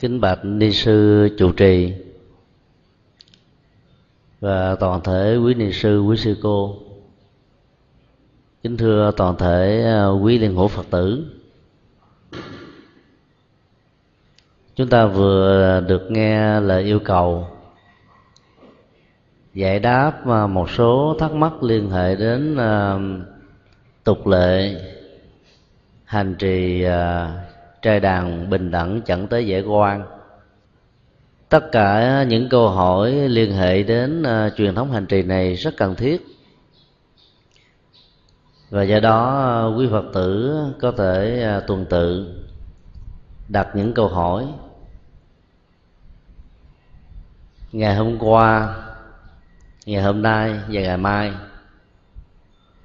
kính bạch ni sư chủ trì và toàn thể quý ni sư, quý sư cô. Kính thưa toàn thể à, quý liên hữu phật tử. Chúng ta vừa được nghe lời yêu cầu giải đáp à, một số thắc mắc liên hệ đến à, tục lệ hành trì trai đàn bình đẳng chẳng tới dễ quan. Tất cả những câu hỏi liên hệ đến uh, truyền thống hành trì này rất cần thiết. Và do đó quý phật tử có thể uh, tuần tự đặt những câu hỏi. Ngày hôm qua ngày hôm nay và ngày mai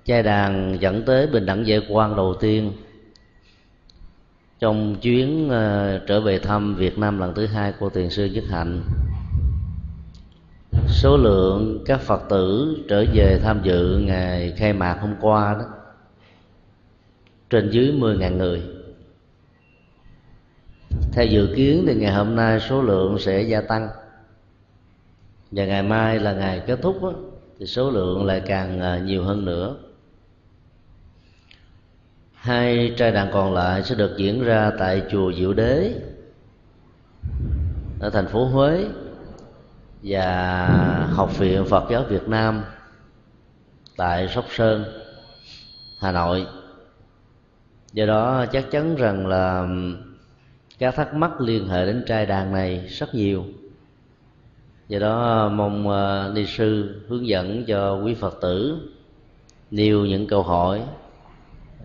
trai đàn dẫn tới bình đẳng dễ quan đầu tiên trong chuyến uh, trở về thăm Việt Nam lần thứ hai của Tiền sư Nhất Hạnh số lượng các Phật tử trở về tham dự ngày khai mạc hôm qua đó trên dưới 10.000 người. Theo dự kiến thì ngày hôm nay số lượng sẽ gia tăng và ngày mai là ngày kết thúc đó, thì số lượng lại càng ờ, nhiều hơn nữa hai trai đàn còn lại sẽ được diễn ra tại chùa Diệu Đế ở thành phố Huế và học viện Phật giáo Việt Nam tại Sóc Sơn, Hà Nội. Do đó chắc chắn rằng là các thắc mắc liên hệ đến trai đàn này rất nhiều. Do đó mong à, ni sư hướng dẫn cho quý Phật tử nêu những câu hỏi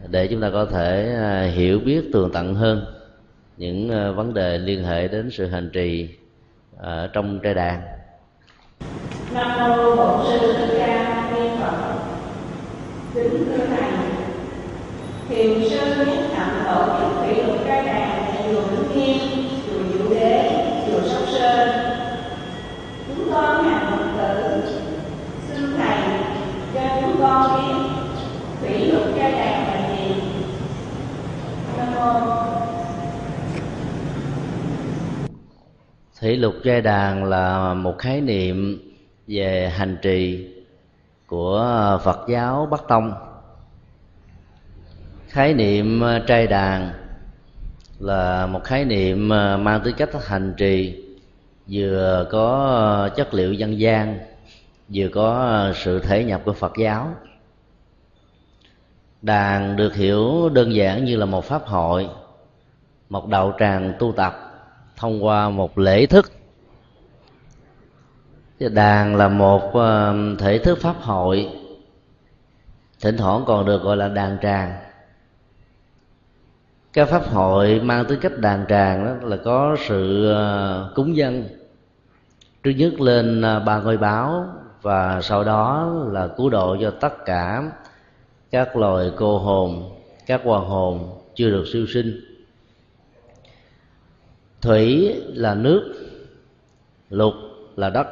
để chúng ta có thể à, hiểu biết tường tận hơn những à, vấn đề liên hệ đến sự hành trì ở trong trai đàn. Nam mô bổn sư thích ca ni phật. Kính thưa thầy, thiền sư nhất hạnh tổ chức thủy lục trai đàn tại chùa vĩnh nghiêm chùa diệu đế chùa sóc sơn chúng con hàng phật tử xin thầy cho chúng con biết thủy lục trai đàn Thủy lục giai đàn là một khái niệm về hành trì của Phật giáo Bắc Tông. Khái niệm ờ, trai đàn là một khái niệm ờ, mang tính cách hành trì, vừa có ờ, chất liệu dân gian, vừa có sự thể nhập của Phật giáo đàn được hiểu đơn giản như là một pháp hội, một đạo tràng tu tập thông qua một lễ thức. Đàn là một ờ, thể thức pháp hội. Thỉnh thoảng còn được gọi là đàn tràng. Các pháp hội mang tính cách đàn tràng đó là có sự ờ, cúng dân. Trước nhất lên ờ, ba ngôi báo và sau đó là cứu độ cho tất cả các loài cô hồn, các hoàng hồn chưa được siêu sinh thủy là nước, lục là đất.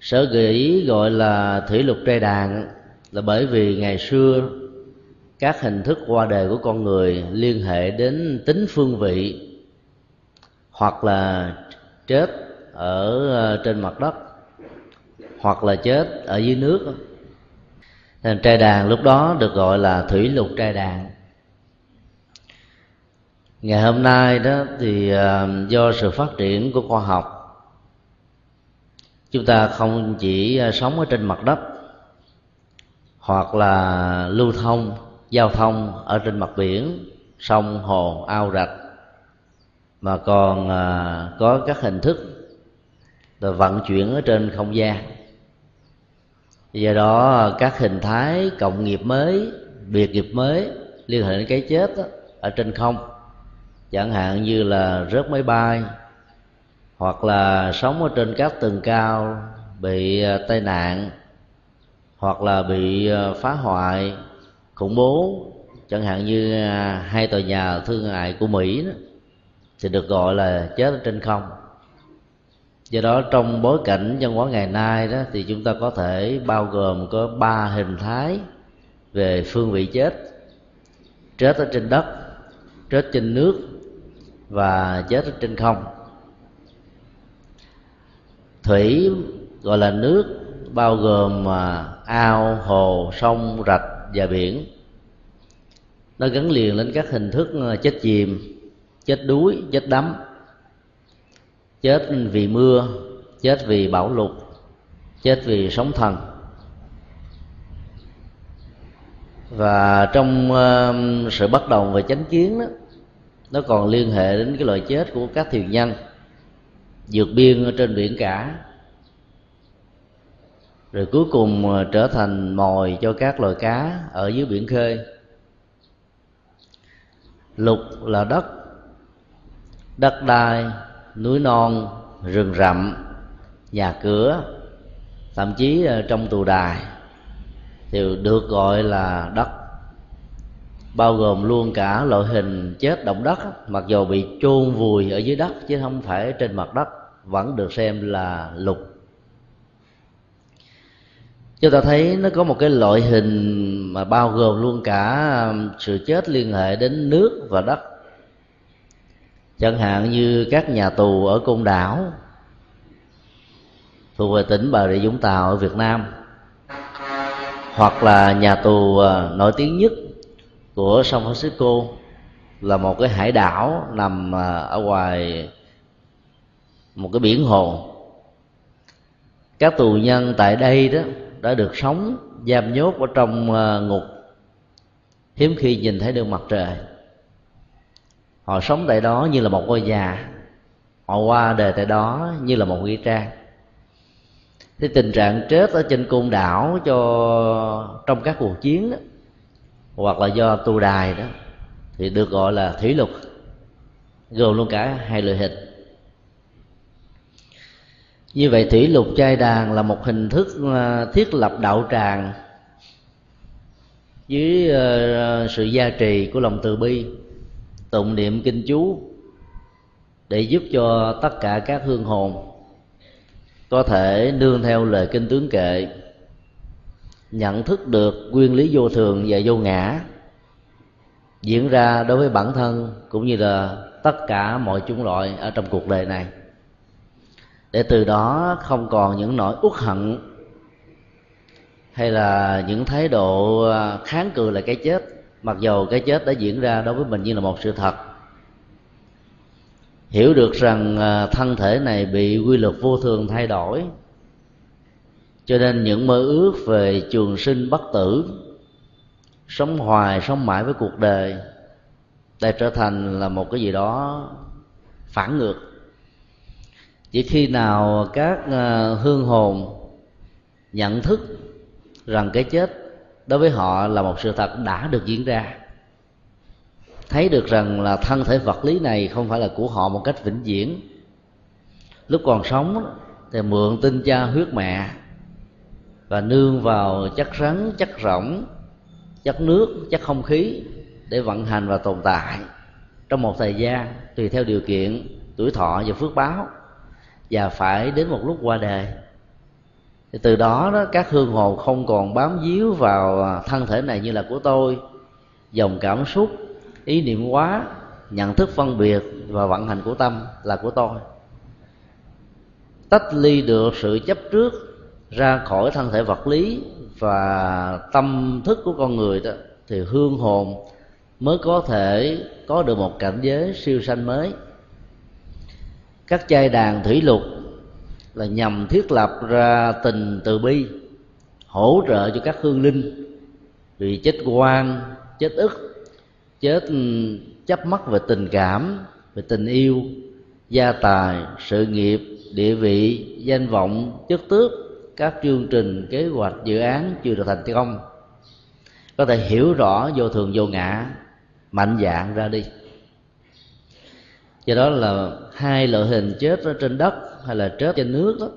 Sở dĩ gọi là thủy lục trai đàn là bởi vì ngày xưa các hình thức qua đời của con người liên hệ đến tính phương vị hoặc là chết ở ờ, trên mặt đất hoặc là chết ở dưới nước. Nên trai đàn lúc đó được gọi là thủy lục trai đàn ngày hôm nay đó thì à, do sự phát triển của khoa học chúng ta không chỉ à, sống ở trên mặt đất hoặc là lưu thông giao thông ở trên mặt biển sông hồ ao rạch mà còn à, có các hình thức là vận chuyển ở trên không gian. Do đó các hình thái cộng nghiệp mới biệt nghiệp mới liên hệ đến cái chết đó, ở trên không chẳng hạn như là rớt máy bay hoặc là sống ở trên các tầng cao bị ờ, tai nạn hoặc là bị ờ, phá hoại khủng bố. Chẳng hạn như ờ, hai tòa nhà thương hại của mỹ đó, thì được gọi là chết ở trên không. Do đó trong bối cảnh văn hóa ngày nay đó thì chúng ta có thể bao gồm có ba hình thái về phương vị chết. Chết ở trên đất chết trên nước và chết trên không. Thủy gọi là nước bao gồm mà ao hồ sông rạch và biển. Nó gắn liền đến các hình thức à, chết chìm chết đuối chết đắm chết vì mưa chết vì bão lụt chết vì sóng thần. Và trong uh, sự bất đồng về chánh kiến đó nó còn liên hệ đến cái loại chết của các thuyền nhân, vượt biên ở trên biển cả. Rồi cuối cùng à, trở thành mồi cho các loài cá ở dưới biển khơi. Lục là đất đất đai, núi non, rừng rậm, nhà cửa, thậm chí à, trong tù đài đều được gọi là đất bao gồm luôn cả loại hình chết động đất mặc dù bị chôn vùi ở dưới đất chứ không phải trên mặt đất, vẫn được xem là lục. Chúng ta thấy nó có một cái loại hình mà bao gồm luôn cả um, sự chết liên hệ đến nước và đất. Chẳng hạn như các nhà tù ở côn đảo, thuộc về tỉnh bà rịa vũng tàu ở việt nam, hoặc là nhà tù uh, nổi tiếng nhất của San Francisco là một cái hải đảo nằm à, ở ngoài một cái biển hồ. Các tù nhân tại đây đó đã được sống giam nhốt ở trong à, ngục hiếm khi nhìn thấy được mặt trời. Họ sống tại đó như là một ngôi nhà. Họ qua đời tại đó như là một nghĩa trang. Thì tình trạng chết ở trên côn đảo cho trong các cuộc chiến đó, hoặc là do tu đài đó, thì được gọi là thủy lục, gồm luôn cả hai loại hình. Như vậy thủy lục trai đàn là một hình thức à, thiết lập đạo tràng dưới à, sự gia trì của lòng từ bi, tụng niệm kinh chú để giúp cho tất cả các hương hồn có thể nương theo lời kinh tướng kệ nhận thức được nguyên lý vô thường và vô ngã, diễn ra đối với bản thân cũng như là tất cả mọi chủng loại ở trong cuộc đời này. Để từ đó không còn những nỗi uất hận hay là những thái độ à, kháng cự lại cái chết, mặc dầu cái chết đã diễn ra đối với mình như là một sự thật. Hiểu được rằng à, thân thể này bị quy luật vô thường thay đổi cho nên những mơ ước về trường sinh bất tử, sống hoài, sống mãi với cuộc đời, đã trở thành là một cái gì đó phản ngược. Chỉ khi nào các ờ, hương hồn nhận thức rằng cái chết đối với họ là một sự thật đã được diễn ra, thấy được rằng là thân thể vật lý này không phải là của họ một cách vĩnh viễn, lúc còn sống thì mượn tinh cha huyết mẹ và nương vào chất rắn chất rỗng chất nước chất không khí để vận hành và tồn tại. Trong một thời gian tùy theo điều kiện tuổi thọ và phước báo và phải đến một lúc qua đời. Thì từ đó, đó các hương hồn không còn bám víu vào thân thể này như là của tôi. Dòng cảm xúc ý niệm quá nhận thức phân biệt và vận hành của tâm là của tôi. Tách ly được sự chấp trước ra khỏi thân thể vật lý và tâm thức của con người đó, thì hương hồn mới có thể có được một cảnh giới siêu sanh mới. Các chai đàn thủy lục là nhằm thiết lập ra tình từ bi, hỗ trợ cho các hương linh vì chết quan chết ức, chết ừ, chấp mắc về tình cảm, về tình yêu, gia tài, sự nghiệp, địa vị, danh vọng, chức tước các chương trình kế hoạch dự án chưa được thành công. Có thể hiểu rõ vô thường vô ngã, mạnh dạng ra đi. Do đó là hai loại hình chết ở trên đất hay là chết trên nước đó,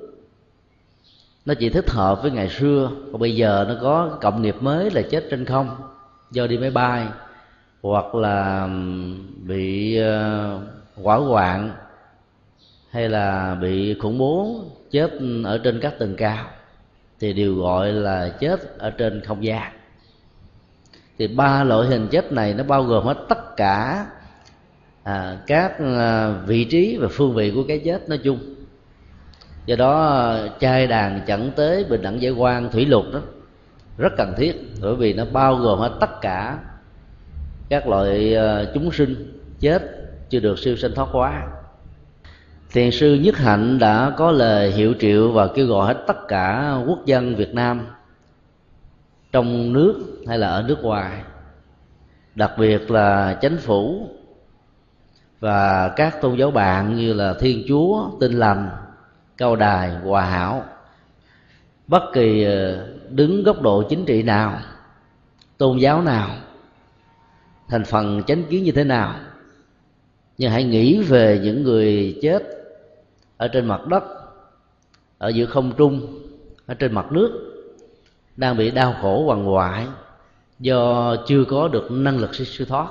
nó chỉ thích hợp với ngày xưa. Còn bây giờ nó có cộng nghiệp mới là chết trên không, do đi máy bay, hoặc là bị ờ, hỏa hoạn hay là bị khủng bố chết ở trên các tầng cao thì đều gọi là chết ở trên không gian. Thì ba loại hình chết này nó bao gồm hết tất cả à, các à, vị trí và phương vị của cái chết nói chung. Do đó trai đàn chẳng tới bình đẳng giải quan thủy lục đó rất cần thiết bởi vì nó bao gồm hết tất cả các loại à, chúng sinh chết chưa được siêu sinh thoát hóa thiền sư nhất hạnh đã có lời hiệu triệu và kêu gọi hết tất cả quốc dân việt nam trong nước hay là ở nước ngoài, đặc biệt là chánh phủ và các tôn giáo bạn như là thiên chúa, tinh lành, cao đài, hòa hảo. Bất kỳ ờ, đứng góc độ chính trị nào, tôn giáo nào, thành phần chánh kiến như thế nào, nhưng hãy nghĩ về những người chết ở trên mặt đất, ở giữa không trung, ở trên mặt nước, đang bị đau khổ hoàng hoại do chưa có được năng lực siêu thoát.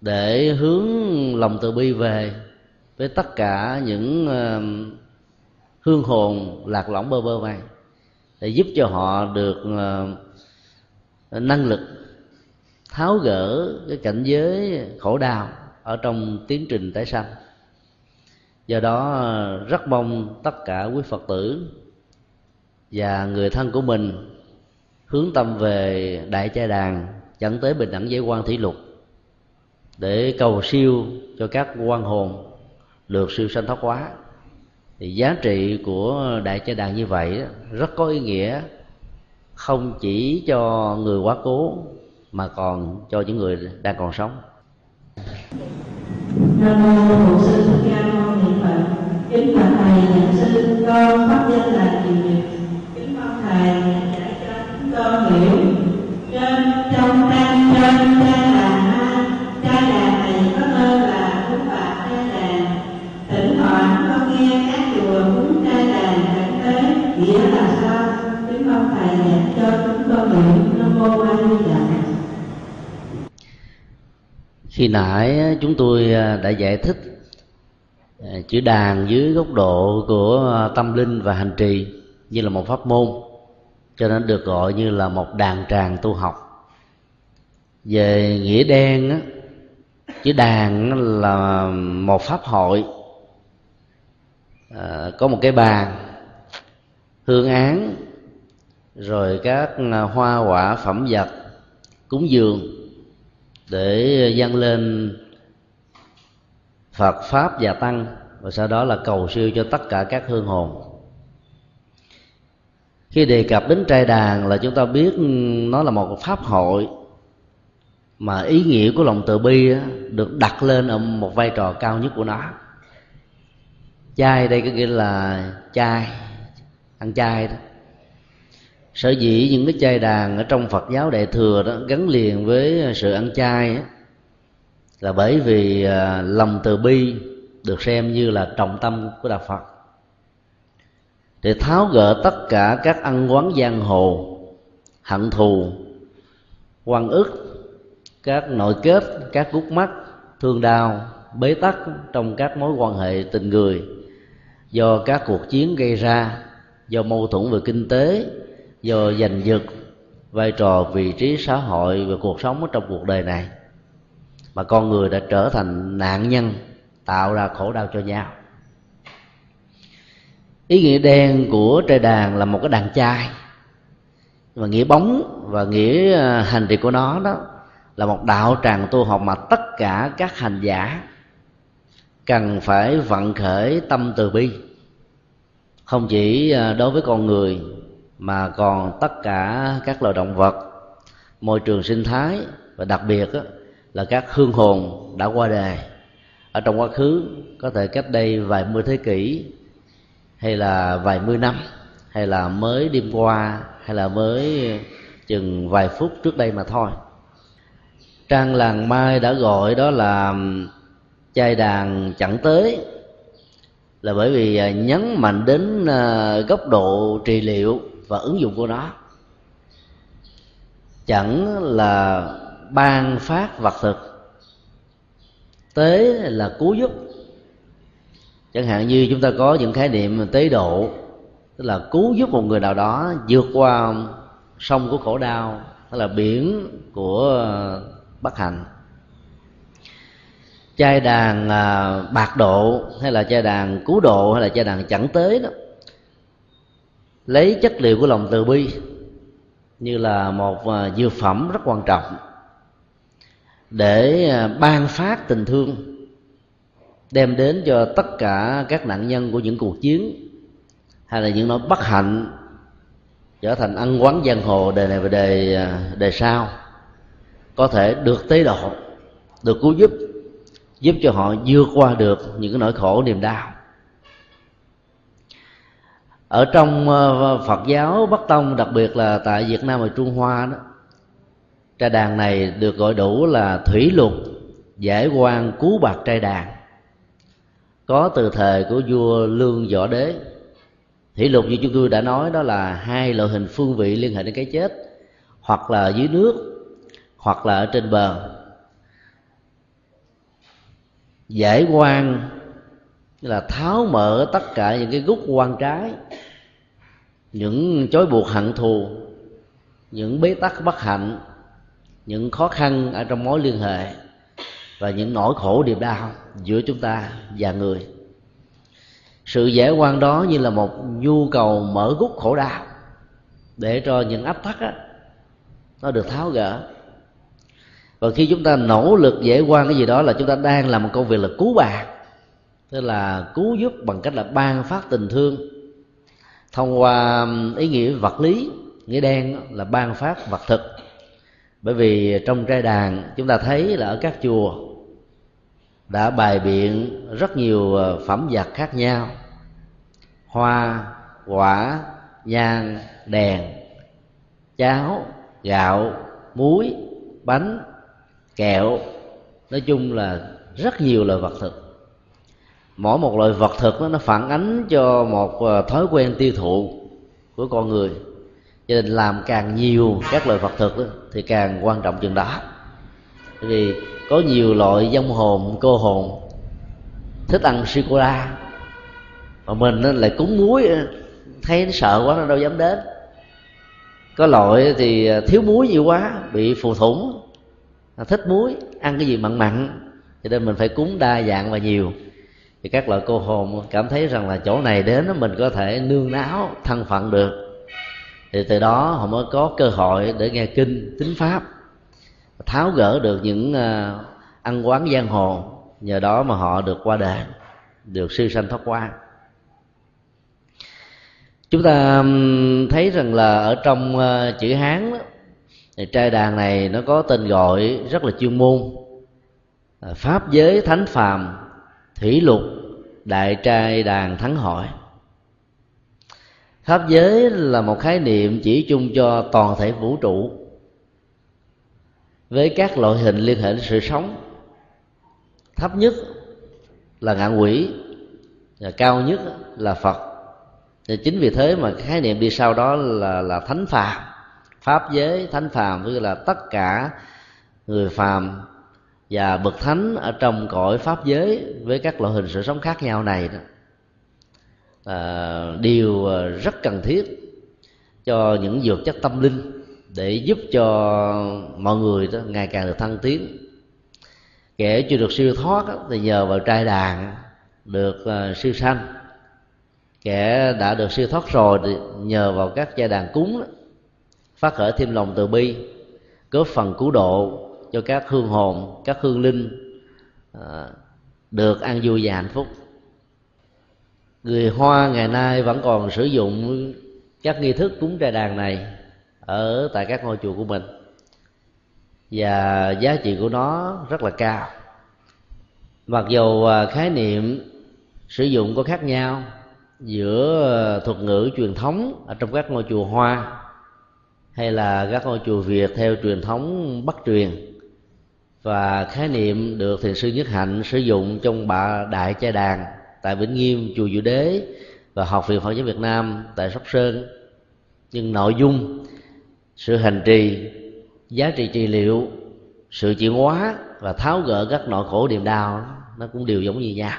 Để hướng lòng từ bi về với tất cả những hương hồn lạc lõng bơ vơ này, để giúp cho họ được năng lực tháo gỡ cái cảnh giới khổ đau ở trong tiến trình tái sanh do đó, rất mong tất cả quý phật tử và người thân của mình hướng tâm về đại cha đàn dẫn tới bình đẳng giới quan thủy lục để cầu siêu cho các quan hồn được siêu sanh thoát hóa. Thì giá trị của đại cha đàn như vậy rất có ý nghĩa không chỉ cho người quá cố mà còn cho những người đang còn sống. Nam mô bổn sư thích ca mâu ni. phật kính bạch thầy nhận sư con pháp danh là kiều nhật. Kính mong thầy giải cho chúng con hiểu. Trên trong trang trên trang ha trai là này có tên là cúng bạc cha là thỉnh thoảng con nghe các chùa cúng cha là cảnh tế, nghĩa là sao? Kính mong thầy giải cho chúng con hiểu. Nam mô a di đà khi nãy chúng tôi à, đã giải thích Ờ, chữ đàn dưới góc độ của ờ, tâm linh và hành trì như là một pháp môn cho nên được gọi như là một đàn tràng tu học. Về nghĩa đen chữ đàn là một pháp hội. À, có một cái bàn hương án rồi các hoa quả phẩm vật cúng dường để dâng lên Phật pháp và tăng và sau đó là cầu siêu cho tất cả các hương hồn. Khi đề cập đến trai đàn là chúng ta biết nó là một pháp hội mà ý nghĩa của lòng từ bi được đặt lên ở một vai trò cao nhất của nó. Chay đây có nghĩa là chay ăn chay đó. Sở dĩ những cái chay đàn ở trong phật giáo đại thừa đó gắn liền với sự ăn chay đó, là bởi vì à, lòng từ bi được xem như là trọng tâm của đạo phật. Để tháo gỡ tất cả các ăn quán giang hồ, hận thù quan ức, các nội kết, các gút mắt thương đau, bế tắc trong các mối quan hệ tình người do các cuộc chiến gây ra, do mâu thuẫn về kinh tế, do giành giật, vai trò vị trí xã hội và cuộc sống ở trong cuộc đời này mà con người đã trở thành nạn nhân, tạo ra khổ đau cho nhau. Ý nghĩa đen của trai đàn là một cái đàn trai. Và nghĩa bóng và nghĩa à, hành trì của nó đó là một đạo tràng tu học mà tất cả các hành giả cần phải vận khởi tâm từ bi. Không chỉ à, đối với con người, mà còn tất cả các loài động vật, môi trường sinh thái và đặc biệt là các hương hồn đã qua đời. Ở trong quá khứ, có thể cách đây vài mươi thế kỷ, hay là vài mươi năm, hay là mới đêm qua, hay là mới chừng vài phút trước đây mà thôi. Trang làng mai đã gọi đó là chai đàn chẳng tới, là bởi vì à, nhấn mạnh đến à, góc độ trị liệu và ứng dụng của nó. Chẳng là ban phát vật thực. Tế là cứu giúp. Chẳng hạn như chúng ta có những khái niệm tế độ, tức là cứu giúp một người nào đó vượt qua sông của khổ đau hay là biển của bất hạnh. Chai đàn à, bạc độ, hay là chai đàn cứu độ, hay là chai đàn chẳng tế đó, lấy chất liệu của lòng từ bi như là một à, dược phẩm rất quan trọng để à, ban phát tình thương, đem đến cho tất cả các nạn nhân của những cuộc chiến, hay là những nỗi bất hạnh trở thành ăn quán giang hồ đời này và đời đề đời sau, có thể được tế độ, được cứu giúp giúp cho họ vượt qua được những cái nỗi khổ niềm đau. Ở trong ờ, Phật giáo Bắc Tông, đặc biệt là tại Việt Nam và Trung Hoa đó trai đàn này được gọi đủ là thủy lục giải quan cứu bạc trai đàn. Có từ thời của vua lương võ đế. Thủy lục như chúng tôi đã nói, đó là hai loại hình phương vị liên hệ đến cái chết, hoặc là dưới nước, hoặc là ở trên bờ. Giải quan là tháo mở tất cả những cái gút quan trái, những chối buộc hận thù, những bế tắc bất hạnh những khó khăn ở trong mối liên hệ và những nỗi khổ niềm đau giữa chúng ta và người. Sự giải quan đó như là một nhu cầu mở gút khổ đau để cho những áp tắc á, nó được tháo gỡ. Và khi chúng ta nỗ lực giải quan cái gì đó là chúng ta đang làm một công việc là cứu bạn tức là cứu giúp bằng cách là ban phát tình thương thông qua ý nghĩa vật lý nghĩa đen là ban phát vật thực bởi vì trong trai đàn chúng ta thấy là ở các chùa đã bài biện rất nhiều ờ, phẩm vật khác nhau. Hoa quả nhang đèn cháo gạo muối bánh kẹo. Nói chung là rất nhiều loại vật thực. Mỗi một loại vật thực đó, nó phản ánh cho một ờ, thói quen tiêu thụ của con người. Cho nên làm càng nhiều các loại vật thực đó, thì càng quan trọng chừng đó. Bởi vì có nhiều loại dông hồn cô hồn thích ăn sô cô la, mà mình lại cúng muối ờ, thấy nó sợ quá nó đâu dám đến. Có loại thì ờ, thiếu muối nhiều quá, bị phù thủng thích muối, ăn cái gì mặn mặn, cho nên mình phải cúng đa dạng và nhiều. Thì các loại cô hồn cảm thấy rằng là chỗ này đến mình có thể nương náo thân phận được thì từ đó họ mới có cơ hội để nghe kinh tính pháp tháo gỡ được những ờ, ăn quán giang hồ nhờ đó mà họ được qua đời được siêu sanh thoát qua. Chúng ta thấy rằng là ở trong ờ, chữ hán đó, thì trai đàn này nó có tên gọi rất là chuyên môn. Ờ, pháp giới thánh phàm thủy lục đại trai đàn thắng hội pháp giới là một khái niệm chỉ chung cho toàn thể vũ trụ. Với các loại hình liên hệ đến sự sống, thấp nhất là ngạn quỷ, và cao nhất là phật. Thì chính vì thế mà khái niệm đi sau đó là là thánh phàm. Pháp giới, thánh phàm, tức là tất cả người phàm và bậc thánh ở trong cõi pháp giới với các loại hình sự sống khác nhau này đó à, điều ờ, rất cần thiết cho những dược chất tâm linh để giúp cho mọi người đó ngày càng được thăng tiến. Kẻ chưa được siêu thoát đó, thì nhờ vào trai đàn được uh, siêu sanh. Kẻ đã được siêu thoát rồi thì nhờ vào các giai đàn cúng đó, phát khởi thêm lòng từ bi góp phần cứu độ cho các hương hồn các hương linh được an vui và hạnh phúc người hoa ngày nay vẫn còn sử dụng các nghi thức cúng trai đàn này ở tại các ngôi chùa của mình. Và giá trị của nó rất là cao. Mặc dù à, khái niệm sử dụng có khác nhau giữa thuật ngữ truyền thống ở trong các ngôi chùa hoa hay là các ngôi chùa Việt theo truyền thống Bắc truyền và khái niệm được thiền sư Nhất Hạnh sử dụng trong bà đại trai đàn tại Vĩnh Nghiêm chùa Diệu Đế và học viện Phật giáo Việt Nam tại Sóc Sơn. Nhưng nội dung sự hành trì giá trị trị liệu sự chuyển hóa và tháo gỡ các nỗi khổ niềm đau nó cũng đều giống như nhau.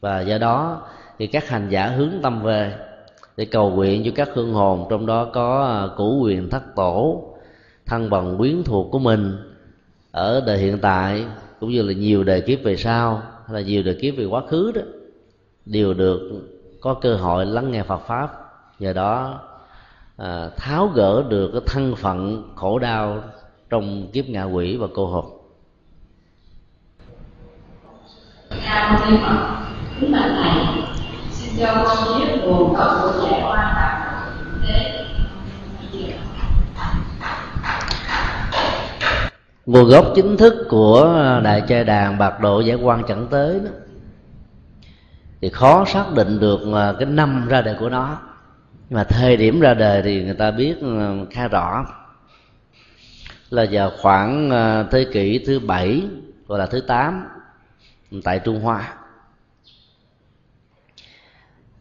Và do đó thì các hành giả hướng tâm về để cầu nguyện cho các hương hồn trong đó có à, củ quyền thất tổ thân bằng quyến thuộc của mình ở đời hiện tại cũng như là nhiều đời kiếp về sau hay là nhiều đời kiếp về quá khứ đó đều được có cơ hội lắng nghe Phật pháp. Nhờ đó à, tháo gỡ được cái thân phận khổ đau trong kiếp ngạ quỷ và cô hồn. Dạ, Nam Mô Phật, kính bạch thầy, xin cho con biết nguồn gốc của giải oan đạo thế nguồn gốc chính thức của đại trai đàn bạc độ giải quan chẳng tới đó, thì khó xác định được cái năm ra đời của nó. Nhưng mà thời điểm ra đời thì người ta biết ừ, khá rõ là vào khoảng ờ, thế kỷ thứ bảy gọi là thứ tám tại Trung Hoa.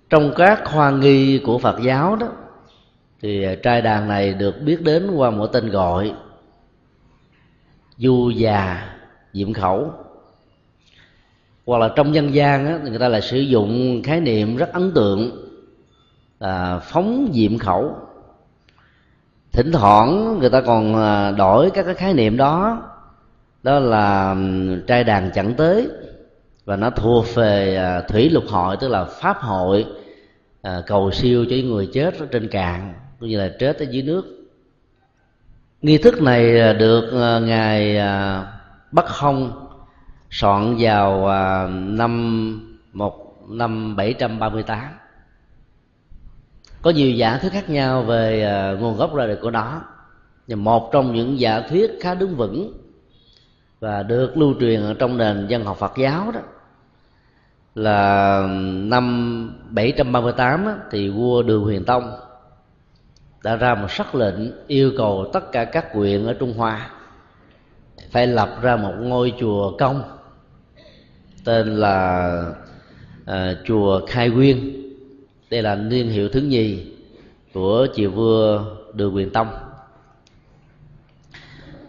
Trong các khoa nghi của Phật giáo đó, thì trai đàn này được biết đến qua một tên gọi du già diệm khẩu. Hoặc là trong dân gian á, người ta lại sử dụng khái niệm rất ấn tượng là phóng diệm khẩu. Thỉnh thoảng người ta còn à, đổi các cái khái niệm đó đó là trai đàn chẳng tới và nó thuộc về à, thủy lục hội tức là pháp hội à, cầu siêu cho những người chết ở trên cạn cũng như là chết ở dưới nước nghi thức này à, được à, ngài à, bắc không soạn vào năm một năm 738 có nhiều giả thuyết khác nhau về nguồn gốc ra đời của nó. Và một trong những giả thuyết khá đứng vững và được lưu truyền ở trong nền dân học Phật giáo đó là năm 738 á, thì vua Đường Huyền Tông đã ra một sắc lệnh yêu cầu tất cả các quyện ở Trung Hoa. Phải lập ra một ngôi chùa công tên là à, chùa Khai Nguyên đây là niên hiệu thứ nhì của triều vua Đường Huyền Tông.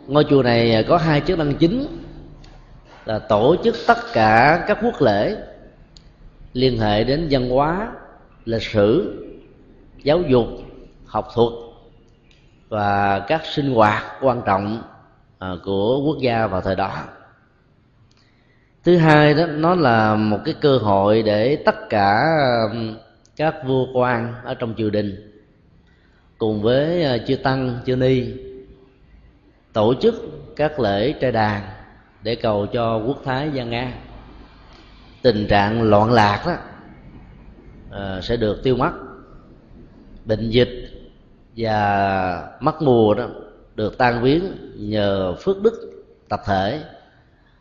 Ngôi chùa này có hai chức năng chính là tổ chức tất cả các quốc lễ liên hệ đến văn hóa lịch sử giáo dục học thuật và các sinh hoạt quan trọng à, của quốc gia vào thời đó. Thứ hai đó nó là một cái cơ hội để tất cả các vua quan ở trong triều đình cùng với à, chư tăng chư ni tổ chức các lễ trai đàn để cầu cho quốc thái gian an. Tình trạng loạn lạc đó à, sẽ được tiêu mất. Bệnh dịch và mất mùa đó được tan biến nhờ phước đức tập thể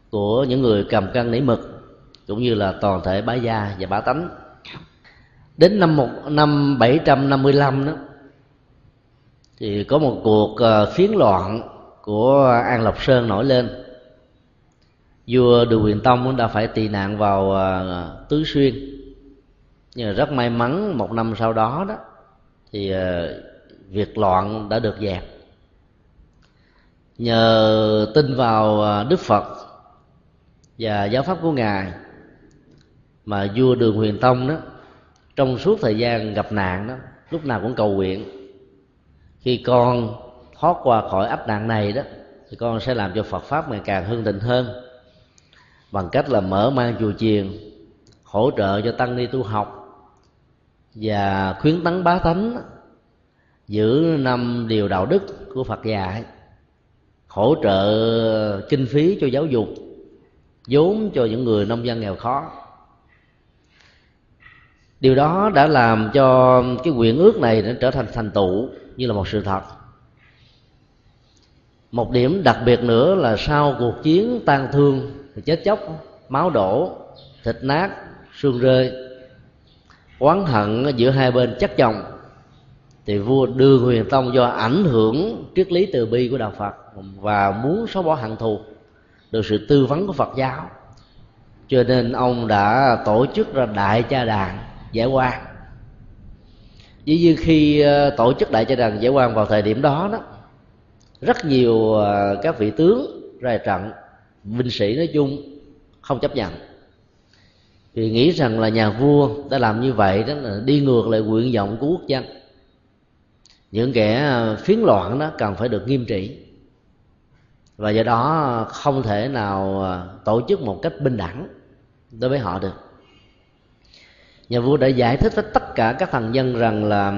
của những người cầm cân nảy mực, cũng như là toàn thể bá gia và bá tánh. Đến năm một, năm 755 đó, thì có một cuộc ờ, phiến loạn của An Lộc Sơn nổi lên. Vua Đường Quyền Tông đã phải tị nạn vào ờ, Tứ Xuyên. Nhưng rất may mắn, một năm sau đó đó, thì ờ, việc loạn đã được dẹp. Nhờ tin vào à, Đức Phật và giáo pháp của ngài mà vua Đường Huyền Tông đó, trong suốt thời gian gặp nạn đó, lúc nào cũng cầu nguyện. Khi con thoát qua khỏi ách nạn này đó, thì con sẽ làm cho Phật pháp ngày càng hưng thịnh hơn, bằng cách là mở mang chùa chiền, hỗ trợ cho tăng ni tu học và khuyến tấn bá tánh giữ năm điều đạo đức của Phật dạy hỗ trợ kinh phí cho giáo dục, vốn cho những người nông dân nghèo khó. Điều đó đã làm cho cái nguyện ước này nó trở thành thành tựu như là một sự thật. Một điểm đặc biệt nữa là sau cuộc chiến tan thương, chết chóc, máu đổ, thịt nát, xương rơi, oán hận giữa hai bên chắc chồng thì vua đưa huyền tông do ảnh hưởng triết lý từ bi của đạo phật và muốn xóa bỏ hận thù được sự tư vấn của phật giáo. Cho nên ông đã tổ chức ra đại cha đàn giải quan Dĩ như khi ờ, tổ chức đại cha đàn giải quan vào thời điểm đó đó, rất nhiều ờ, các vị tướng, ra trận, binh sĩ nói chung không chấp nhận. Vì nghĩ rằng là nhà vua đã làm như vậy đó là đi ngược lại nguyện vọng của quốc dân những kẻ ờ, phiến loạn đó cần phải được nghiêm trị. Và do đó không thể nào ờ, tổ chức một cách bình đẳng đối với họ được. Nhà vua đã giải thích với tất cả các thần dân rằng là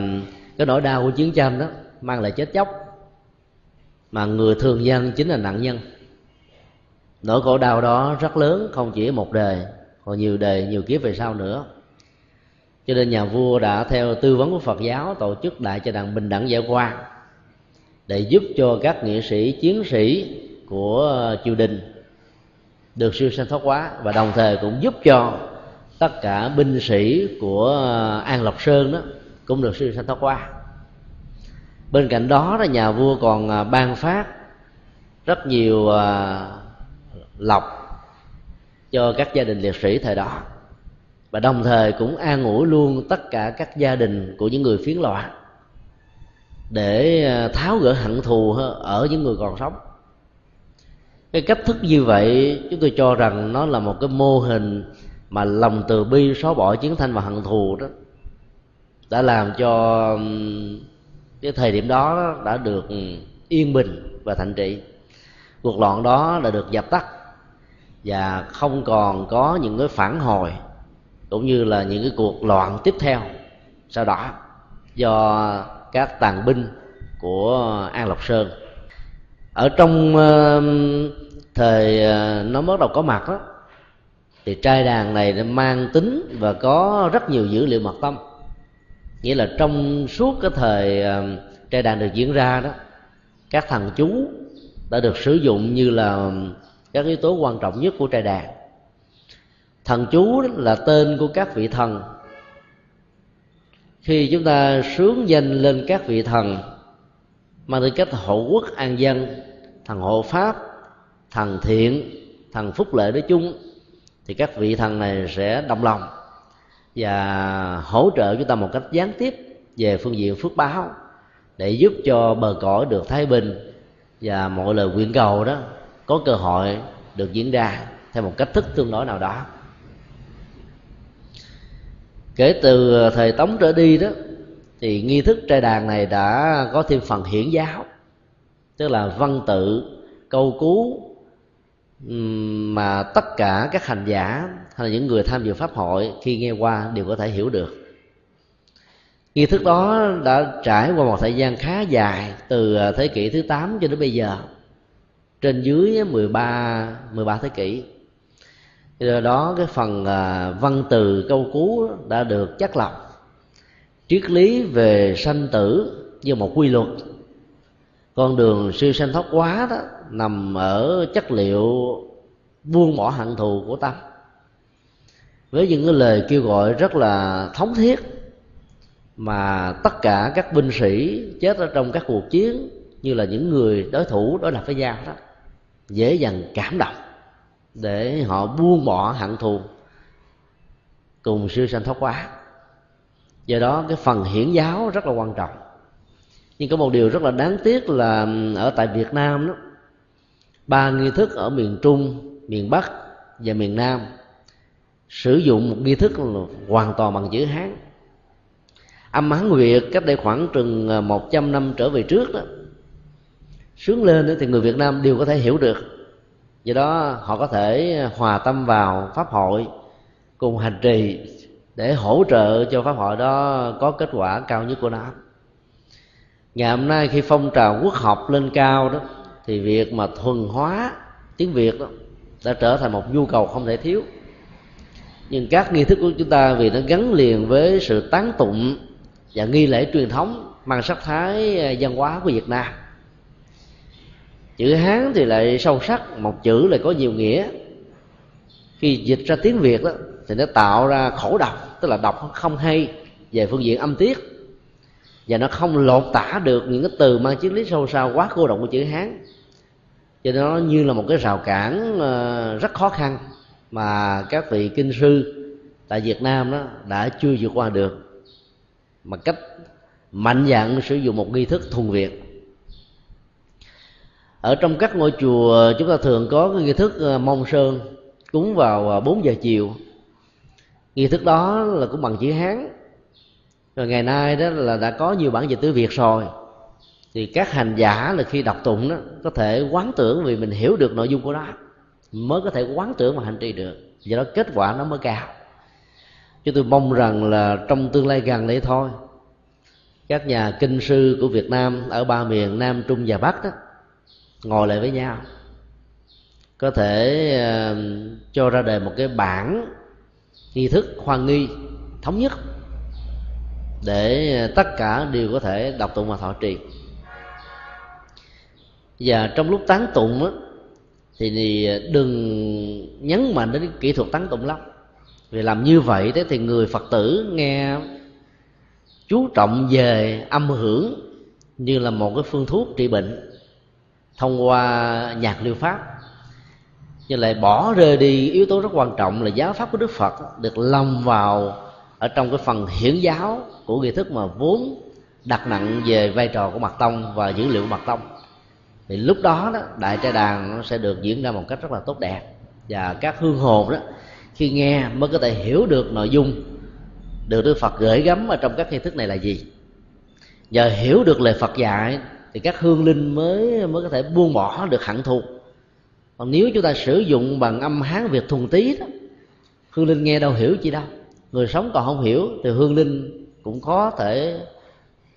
cái nỗi đau của chiến tranh đó mang lại chết chóc. Mà người thường dân chính là nạn nhân. Nỗi khổ đau đó rất lớn, không chỉ một đời, còn nhiều đời, nhiều kiếp về sau nữa cho nên nhà vua đã theo tư vấn của phật giáo tổ chức đại cho đàn bình đẳng giải quan để giúp cho các nghệ sĩ, chiến sĩ của triều đình được siêu sanh thoát quá và đồng thời cũng giúp cho tất cả binh sĩ của an lộc sơn đó cũng được siêu sanh thoát quá bên cạnh đó là nhà vua còn à, ban phát rất nhiều à, lọc cho các gia đình liệt sĩ thời đó và đồng thời cũng an ủi luôn tất cả các gia đình của những người phiến loạn để ờ, tháo gỡ hận thù ở những người còn sống. Cái cách thức như vậy chúng tôi cho rằng nó là một cái mô hình mà lòng từ bi xóa bỏ chiến thanh và hận thù đó, đã làm cho cái thời điểm đó đã được yên bình và thạnh trị. Cuộc loạn đó đã được dập tắt và không còn có những cái phản hồi cũng như là những cái cuộc loạn tiếp theo sau đó do các tàn binh của an lộc sơn. Ở trong thời ờ, nó bắt đầu có mặt đó thì trai đàn này nó mang tính và có rất nhiều dữ liệu mật tâm nghĩa là trong suốt cái thời trai đàn được diễn ra đó các thằng chú đã được sử dụng như là các yếu tố quan trọng nhất của trai đàn thần chú là tên của các vị thần. Khi chúng ta sướng danh lên các vị thần, mang tư cách hộ quốc an dân, thần hộ pháp, thần thiện, thần phúc lợi nói chung, thì các vị thần này sẽ đồng lòng và hỗ trợ chúng ta một cách gián tiếp về phương diện phước báo để giúp cho bờ cõi được thái bình và mọi lời nguyện cầu đó có cơ hội được diễn ra theo một cách thức tương đối nào đó kể từ ờ, thời tống trở đi đó, thì nghi thức trai đàn này đã có thêm phần hiển giáo, tức là văn tự, câu cú mà tất cả các hành giả hay là những người tham dự pháp hội khi nghe qua đều có thể hiểu được. Nghi thức đó đã trải qua một thời gian khá dài, từ ờ, thế kỷ thứ 8 cho đến bây giờ, trên dưới 13 13 thế kỷ do đó cái phần à, văn từ câu cú đã được chắc lọc. Triết lý về sanh tử như một quy luật. Con đường siêu sanh thoát quá đó nằm ở chất liệu buông bỏ hận thù của tâm. Với những cái lời kêu gọi rất là thống thiết mà tất cả các binh sĩ chết ở trong các cuộc chiến như là những người đối thủ đối lập với nhau đó dễ dàng cảm động để họ buông bỏ hận thù, cùng siêu sanh thoát quá. Do đó cái phần hiển giáo rất là quan trọng. Nhưng có một điều rất là đáng tiếc là ở tại việt nam đó, ba nghi thức ở miền trung, miền bắc và miền nam sử dụng một nghi thức hoàn toàn bằng chữ hán. Âm hán việt cách đây khoảng chừng à, một trăm năm trở về trước đó, sướng lên thì người việt nam đều có thể hiểu được do đó, họ có thể hòa tâm vào pháp hội cùng hành trì để hỗ trợ cho pháp hội đó có kết quả cao nhất của nó. Ngày hôm nay khi phong trào quốc học lên cao đó, thì việc mà thuần hóa tiếng việt đó đã trở thành một nhu cầu không thể thiếu. Nhưng các nghi thức của chúng ta vì nó gắn liền với sự tán tụng và nghi lễ truyền thống mang sắc thái à, văn hóa của việt nam chữ hán thì lại sâu sắc một chữ lại có nhiều nghĩa. Khi dịch ra tiếng việt đó thì nó tạo ra khổ đọc, tức là đọc không hay về phương diện âm tiết. Và nó không lột tả được những cái từ mang triết lý sâu xa quá cô động của chữ hán. Cho nên nó như là một cái rào cản ờ, rất khó khăn mà các vị kinh sư tại Việt Nam đó đã chưa vượt qua được. Mà cách mạnh dạn sử dụng một nghi thức thuần Việt ở trong các ngôi chùa, chúng ta thường có cái nghi thức ờ, mông sơn, cúng vào ờ, 4 giờ chiều. Nghi thức đó là cũng bằng chữ hán. Rồi ngày nay đó là đã có nhiều bản dịch tiếng việt rồi. Thì các hành giả là khi đọc tụng đó, có thể quán tưởng vì mình hiểu được nội dung của nó, mới có thể quán tưởng và hành trì được. Do đó kết quả nó mới cao. Chứ tôi mong rằng là trong tương lai gần đây thôi, các nhà kinh sư của Việt Nam ở ba miền Nam Trung và Bắc đó ngồi lại với nhau. Có thể uh, cho ra đời một cái bản nghi thức hoan nghi thống nhất để ờ, tất cả đều có thể đọc tụng và thọ trì. Và trong lúc tán tụng á, thì ờ, đừng nhấn mạnh đến kỹ thuật tán tụng lắm. Vì làm như vậy thế thì người phật tử nghe chú trọng về âm hưởng như là một cái phương thuốc trị bệnh thông qua nhạc liệu pháp. Nhưng lại bỏ rơi đi yếu tố rất quan trọng là giáo pháp của đức phật được lâm vào ở trong cái phần hiển giáo của nghi thức mà vốn đặt nặng về vai trò của mặt tông và dữ liệu của mặt tông. Thì lúc đó đó, đại trai đàn nó sẽ được diễn ra một cách rất là tốt đẹp. Và các hương hồn đó, khi nghe mới có thể hiểu được nội dung được Đức Phật gửi gắm ở trong các nghi thức này là gì. Giờ hiểu được lời Phật dạy thì các hương linh mới mới có thể buông bỏ được hận thù. Còn nếu chúng ta sử dụng bằng âm hán việc thuần tí đó hương linh nghe đâu hiểu chi đâu. Người sống còn không hiểu thì hương linh cũng có thể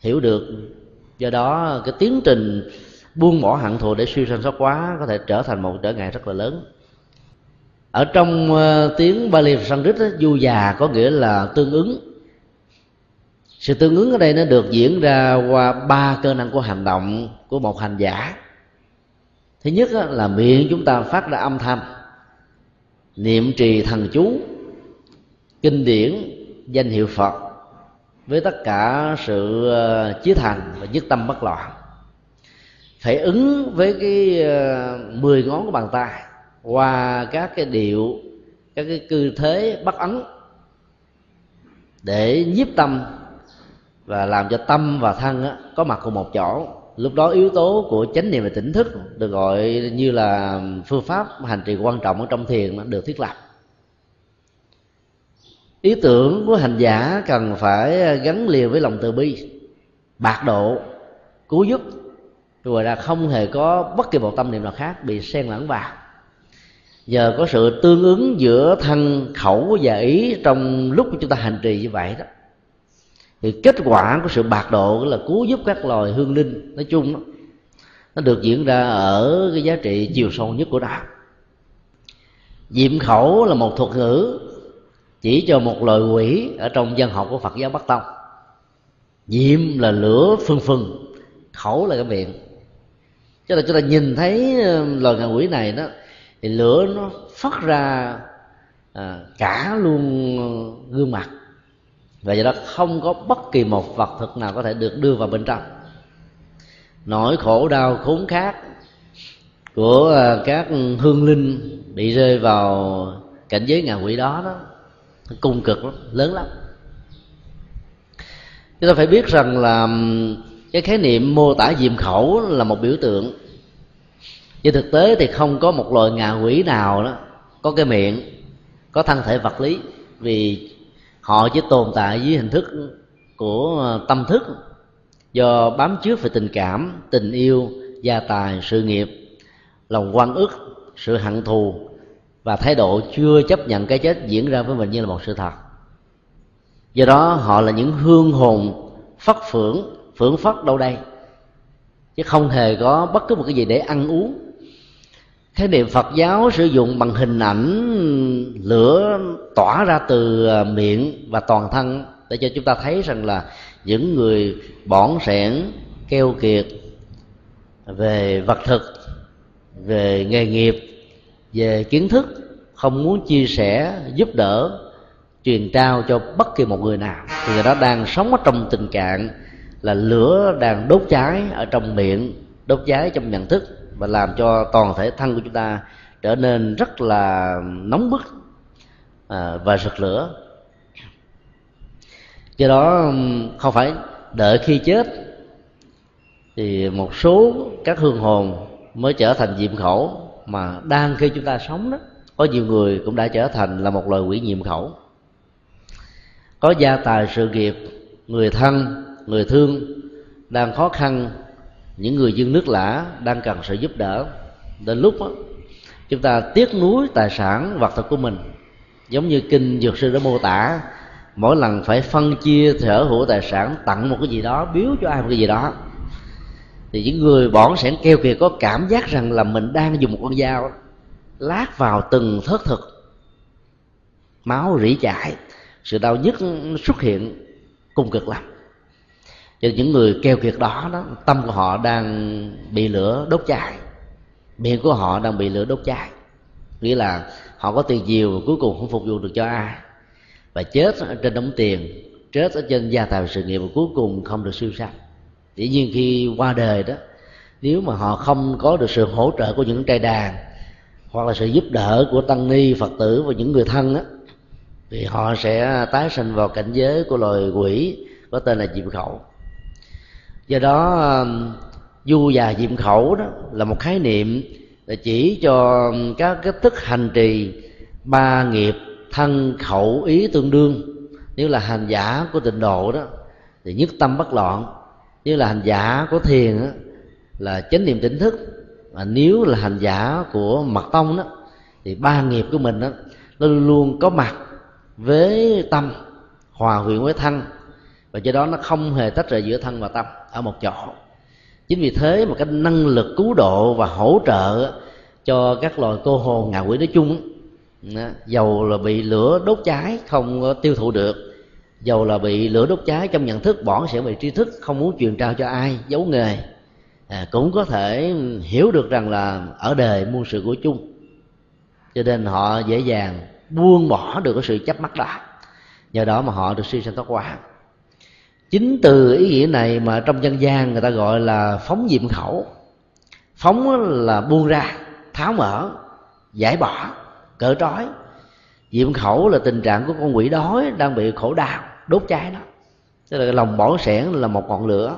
hiểu được. Do đó cái tiến trình buông bỏ hận thù để siêu sanh số quá có thể trở thành một trở ngại rất là lớn. Ở trong uh, tiếng Bali Sanskrit du già có nghĩa là tương ứng sự tương ứng ở đây nó được diễn ra qua ba cơ năng của hành động của một hành giả. Thứ nhất là miệng chúng ta phát ra âm thanh, niệm trì thần chú, kinh điển, danh hiệu phật, với tất cả sự ờ, chí thành và nhất tâm bất loạn. Phải ứng với cái ờ, mười ngón của bàn tay qua các cái điệu, các cái cư thế bắt ấn để nhiếp tâm và làm cho tâm và thân á, có mặt cùng một chỗ. Lúc đó yếu tố của chánh niệm và tỉnh thức được gọi như là phương pháp hành trì quan trọng ở trong thiền được thiết lập. Ý tưởng của hành giả cần phải gắn liền với lòng từ bi bạc độ cứu giúp. Rồi là không hề có bất kỳ một tâm niệm nào khác bị xen lẫn vào. Giờ có sự tương ứng giữa thân khẩu và ý trong lúc chúng ta hành trì như vậy đó thì kết quả của sự bạc độ là cứu giúp các loài hương linh nói chung đó, nó được diễn ra ở cái giá trị chiều sâu nhất của đạo. Diệm khẩu là một thuật ngữ chỉ cho một loài quỷ ở trong dân học của phật giáo bắc tông. Diệm là lửa phừng phừng khẩu là cái miệng. Cho nên chúng ta nhìn thấy ờ, loài ngạ quỷ này đó thì lửa nó phát ra à, cả luôn ờ, gương mặt và do đó không có bất kỳ một vật thực nào có thể được đưa vào bên trong. Nỗi khổ đau khốn khát của ờ, các hương linh bị rơi vào cảnh giới ngạ quỷ đó đó cung cực lắm, lớn lắm. Chúng ta phải biết rằng là cái khái niệm mô tả diệm khẩu là một biểu tượng. Nhưng thực tế thì không có một loài ngạ quỷ nào đó có cái miệng có thân thể vật lý vì họ chỉ tồn tại dưới hình thức của ờ, tâm thức, do bám trước về tình cảm, tình yêu gia tài, sự nghiệp, lòng quan ức, sự hận thù và thái độ chưa chấp nhận cái chết diễn ra với mình như là một sự thật. Do đó, họ là những hương hồn phất phưởng phưởng phất đâu đây? Chứ không hề có bất cứ một cái gì để ăn uống khái niệm phật giáo sử dụng bằng hình ảnh lửa tỏa ra từ à, miệng và toàn thân để cho chúng ta thấy rằng là những người bỏn sẻn, keo kiệt về vật thực, về nghề nghiệp, về kiến thức không muốn chia sẻ, giúp đỡ, truyền trao cho bất kỳ một người nào. Thì người đó đang sống ở trong tình trạng là lửa đang đốt cháy ở trong miệng, đốt cháy trong nhận thức và làm cho toàn thể thân của chúng ta trở nên rất là nóng bức à, và rực lửa. Do đó không phải đợi khi chết thì một số các hương hồn mới trở thành diệm khẩu mà đang khi chúng ta sống đó, có nhiều người cũng đã trở thành là một loài quỷ nhiệm khẩu. Có gia tài sự nghiệp, người thân, người thương đang khó khăn những người dân nước lã đang cần sự giúp đỡ. Đến lúc đó, chúng ta tiếc nuối tài sản vật thực của mình. Giống như kinh dược sư đã mô tả mỗi lần phải phân chia sở hữu tài sản tặng một cái gì đó biếu cho ai một cái gì đó thì những người bỏng sẻn keo kiệt có cảm giác rằng là mình đang dùng một con dao lát vào từng thớt thực máu rỉ chảy sự đau nhức xuất hiện cùng cực lắm cho những người keo kiệt đó đó, tâm của họ đang bị lửa đốt cháy. Miệng của họ đang bị lửa đốt cháy. Nghĩa là họ có tiền nhiều cuối cùng không phục vụ được cho ai. Và chết ở trên đống tiền, chết ở trên gia tài sự nghiệp và cuối cùng không được siêu sanh. Dĩ nhiên khi qua đời đó, nếu mà họ không có được sự hỗ trợ của những trai đàn, hoặc là sự giúp đỡ của tăng ni, phật tử và những người thân á, thì họ sẽ tái sinh vào cảnh giới của loài quỷ có tên là diệm khẩu do đó um, du và diệm khẩu đó là một khái niệm để chỉ cho um, các cái thức hành trì ba nghiệp thân khẩu ý tương đương. Nếu là hành giả của tịnh độ đó thì nhất tâm bất loạn. Nếu là hành giả của thiền đó, là chánh niệm tỉnh thức. Mà nếu là hành giả của mật tông đó thì ba nghiệp của mình đó nó luôn luôn có mặt với tâm hòa quyện với thân và do đó nó không hề tách rời giữa thân và tâm ở một chỗ. Chính vì thế mà cái năng lực cứu độ và hỗ trợ cho các loài cô hồn ngạ quỷ nói chung dầu là bị lửa đốt cháy không tiêu thụ được dầu là bị lửa đốt cháy trong nhận thức bỏ sẽ bị tri thức không muốn truyền trao cho ai giấu nghề à, cũng có thể hiểu được rằng là ở đời muôn sự của chung. Cho nên họ dễ dàng buông bỏ được cái sự chấp mắc đó nhờ đó mà họ được siêu sanh thoát quả chính từ ý nghĩa này mà trong dân gian người ta gọi là phóng diệm khẩu. Phóng là buông ra, tháo mở, giải bỏ, cỡ trói. Diệm khẩu là tình trạng của con quỷ đói đang bị khổ đau, đốt cháy đó. Tức là lòng bỏng sẻn là một ngọn lửa.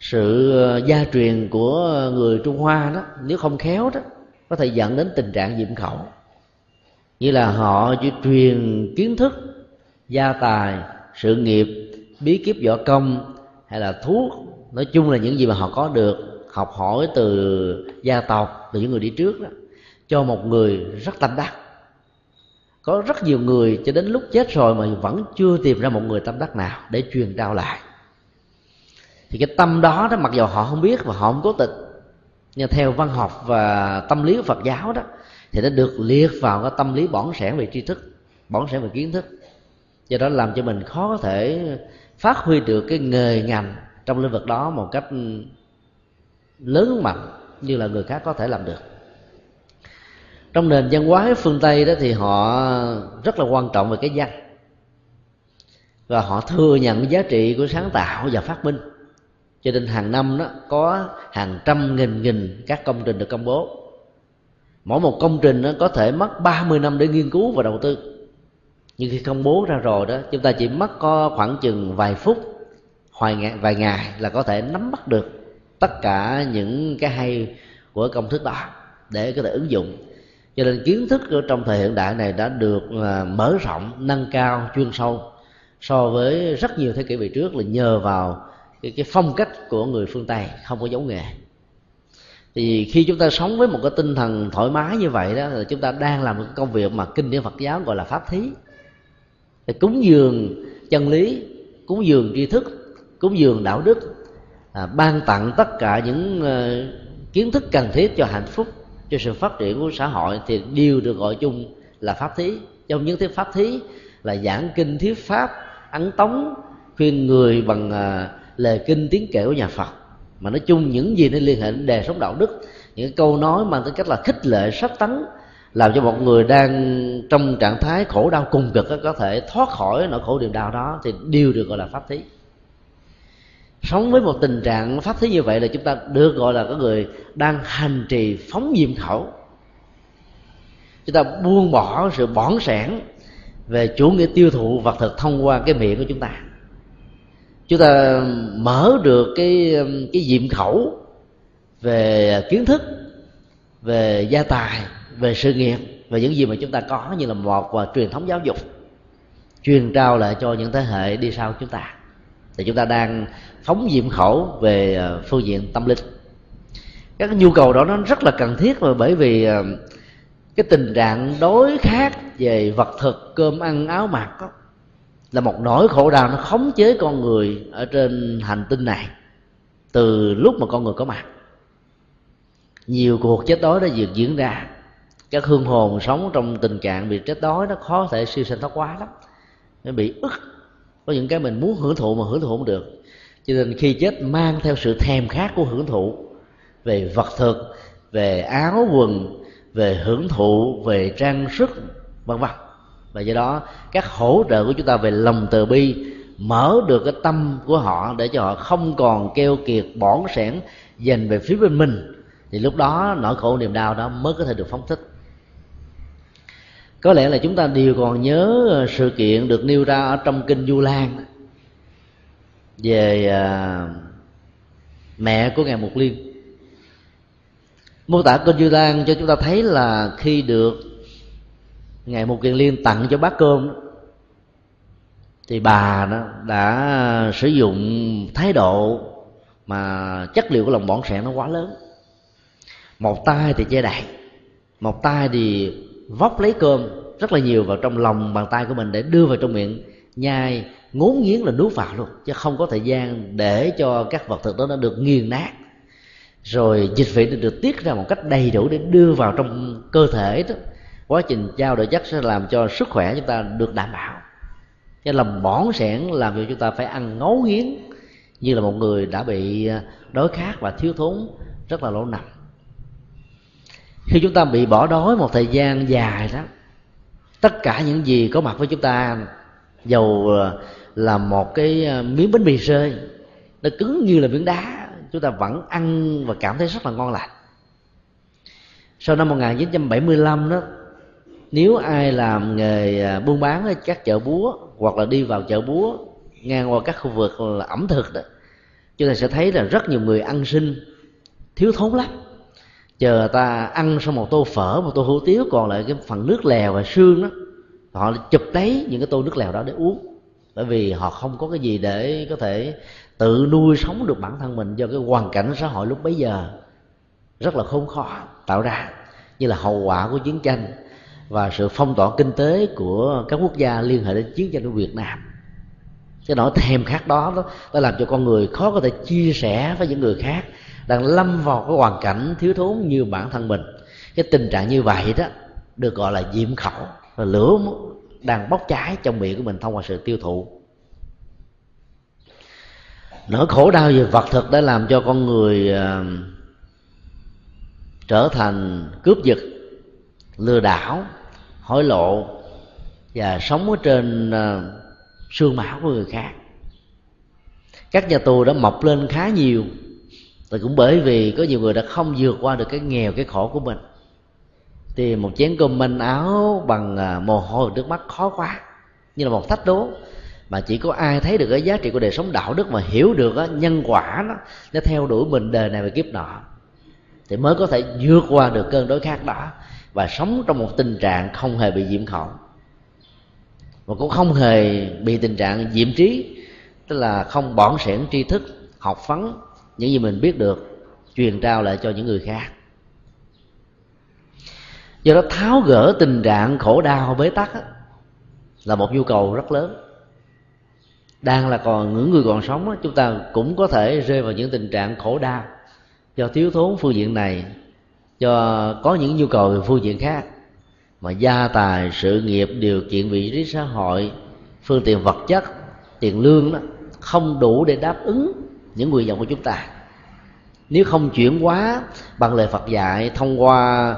Sự ờ, gia truyền của người trung hoa đó, nếu không khéo đó, có thể dẫn đến tình trạng diệm khẩu. Như là họ chỉ truyền kiến thức, gia tài, sự nghiệp bí kíp võ công hay là thuốc, nói chung là những gì mà họ có được, học hỏi từ gia tộc, từ những người đi trước đó, cho một người rất tâm đắc. Có rất nhiều người cho đến lúc chết rồi mà vẫn chưa tìm ra một người tâm đắc nào để truyền trao lại. Thì cái tâm đó đó, mặc dù họ không biết và họ không cố tình, nhưng theo văn học và tâm lý của Phật giáo đó, thì nó được liệt vào cái tâm lý bỏng sẻn về tri thức, bỏng sẻn về kiến thức. Do đó làm cho mình khó có thể phát huy được cái nghề ngành trong lĩnh vực đó một cách lớn mạnh như là người khác có thể làm được. Trong nền văn hóa phương tây đó thì họ rất là quan trọng về cái văn. Và họ thừa nhận giá trị của sáng tạo và phát minh. Cho nên hàng năm đó có hàng trăm nghìn nghìn các công trình được công bố. Mỗi một công trình nó có thể mất 30 năm để nghiên cứu và đầu tư nhưng khi công bố ra rồi đó chúng ta chỉ mất có khoảng chừng vài phút vài ngày, vài ngày là có thể nắm bắt được tất cả những cái hay của công thức đó để có thể ứng dụng. Cho nên kiến thức ở trong thời hiện đại này đã được à, mở rộng nâng cao chuyên sâu so với rất nhiều thế kỷ về trước là nhờ vào cái, cái phong cách của người phương tây không có dấu nghề. Thì khi chúng ta sống với một cái tinh thần thoải mái như vậy đó là chúng ta đang làm một công việc mà kinh điển Phật giáo gọi là pháp thí để cúng dường chân lý cúng dường tri thức cúng dường đạo đức à, ban tặng tất cả những uh, kiến thức cần thiết cho hạnh phúc cho sự phát triển của xã hội thì đều được gọi chung là pháp thí. Trong những thuyết pháp thí là giảng kinh thuyết pháp ấn tống khuyên người bằng uh, lời kinh tiếng kể của nhà phật. Mà nói chung những gì nó liên hệ đến đề sống đạo đức những câu nói mang tính cách là khích lệ sách tấn làm cho một người đang trong trạng thái khổ đau cùng cực có thể thoát khỏi nỗi khổ niềm đau đó thì điều được gọi là pháp thí. Sống với một tình trạng pháp thí như vậy là chúng ta được gọi là có người đang hành trì phóng diệm khẩu. Chúng ta buông bỏ sự bỏng sẻn về chủ nghĩa tiêu thụ vật thực thông qua cái miệng của chúng ta. Chúng ta mở được cái um, cái diệm khẩu về kiến thức, về gia tài về sự nghiệp và những gì mà chúng ta có như là một và truyền thống giáo dục truyền trao lại cho những thế hệ đi sau chúng ta. Thì chúng ta đang phóng diệm khẩu về ờ, phương diện tâm linh. Các nhu cầu đó nó rất là cần thiết mà bởi vì ờ, cái tình trạng đối khác về vật thực cơm ăn áo mặc đó, là một nỗi khổ đau nó khống chế con người ở trên hành tinh này từ lúc mà con người có mặt. Nhiều cuộc chết đói đã diễn ra các hương hồn sống trong tình trạng bị chết đói nó khó thể siêu sinh thoát quá lắm. Nó bị ức. Có những cái mình muốn hưởng thụ mà hưởng thụ không được. Cho nên khi chết mang theo sự thèm khát của hưởng thụ về vật thực, về áo quần, về hưởng thụ, về trang sức, vân vân. Và do đó, các hỗ trợ của chúng ta về lòng từ bi mở được cái tâm của họ để cho họ không còn keo kiệt bỏn sẻn, dành về phía bên mình. Thì lúc đó nỗi khổ niềm đau đó mới có thể được phóng thích có lẽ là chúng ta đều còn nhớ ờ, sự kiện được nêu ra ở trong kinh du lan. Về à, mẹ của ngài mục liên. Mô tả kinh du lan cho chúng ta thấy là khi được ngài mục kiền liên tặng cho bát cơm thì bà đó đã sử dụng thái độ mà chất liệu của lòng bỏng sẹn nó quá lớn. Một tay thì che đậy, một tay thì vóc lấy cơm rất là nhiều vào trong lòng bàn tay của mình để đưa vào trong miệng. Nhai, ngốn nghiến là nuốt vào luôn, chứ không có thời gian để cho các vật thực đó nó được nghiền nát. Rồi dịch vị được tiết ra một cách đầy đủ để đưa vào trong cơ thể đó. Quá trình trao đổi chất sẽ làm cho sức khỏe chúng ta được đảm bảo. Cho làm bỏng sẻn làm cho chúng ta phải ăn ngấu nghiến, như là một người đã bị ờ, đói khát và thiếu thốn, rất là lâu nặng khi chúng ta bị bỏ đói một thời gian dài đó, tất cả những gì có mặt với chúng ta dầu ờ, là một cái ờ, miếng bánh mì rơi, nó cứng như là miếng đá, chúng ta vẫn ăn và cảm thấy rất là ngon lành. Sau năm 1975 đó, nếu ai làm nghề ờ, buôn bán ở các chợ búa hoặc là đi vào chợ búa, ngang qua các khu vực là ẩm thực đó, chúng ta sẽ thấy là rất nhiều người ăn sinh thiếu thốn lắm chờ ta ăn xong một tô phở, một tô hủ tiếu, còn lại cái phần nước lèo và xương đó, họ chụp lấy những cái tô nước lèo đó để uống. Bởi vì họ không có cái gì để có thể tự nuôi sống được bản thân mình do cái hoàn cảnh xã hội lúc bấy giờ. Rất là khốn khó tạo ra, như là hậu quả của chiến tranh và sự phong tỏa kinh tế của các quốc gia liên hệ đến chiến tranh của Việt Nam. Cái nỗi thèm khát đó đó đã làm cho con người khó có thể chia sẻ với những người khác đang lâm vào cái hoàn cảnh thiếu thốn như bản thân mình. Cái tình trạng như vậy đó được gọi là diệm khẩu. Và lửa đang bốc cháy trong miệng của mình thông qua sự tiêu thụ. Nỗi khổ đau về vật thực đã làm cho con người uh, trở thành cướp giật lừa đảo hối lộ và sống ở trên ờ, uh, xương máu của người khác. Các nhà tù đã mọc lên khá nhiều và cũng bởi vì có nhiều người đã không vượt qua được cái nghèo, cái khổ của mình, thì một chén cơm manh áo bằng à, mồ hôi, nước mắt khó quá, như là một thách đố. Mà chỉ có ai thấy được cái giá trị của đời sống đạo đức mà hiểu được nhân quả nó nó theo đuổi mình đời này và kiếp nọ, thì mới có thể vượt qua được cơn đối khác đó và sống trong một tình trạng không hề bị diễm khẩu. Và cũng không hề bị tình trạng diễm trí, tức là không bỏng sẻn tri thức, học phấn những gì mình biết được, truyền trao lại cho những người khác. Do đó tháo gỡ tình trạng khổ đau, bế tắc là một nhu cầu rất lớn. Đang là còn những người còn sống chúng ta cũng có thể rơi vào những tình trạng khổ đau do thiếu thốn phương diện này, do có những nhu cầu về phương diện khác. Mà gia tài, sự nghiệp, điều kiện, vị trí xã hội, phương tiện vật chất, tiền lương đó, không đủ để đáp ứng những nguyện vọng của chúng ta. Nếu không chuyển hóa bằng lời Phật dạy thông qua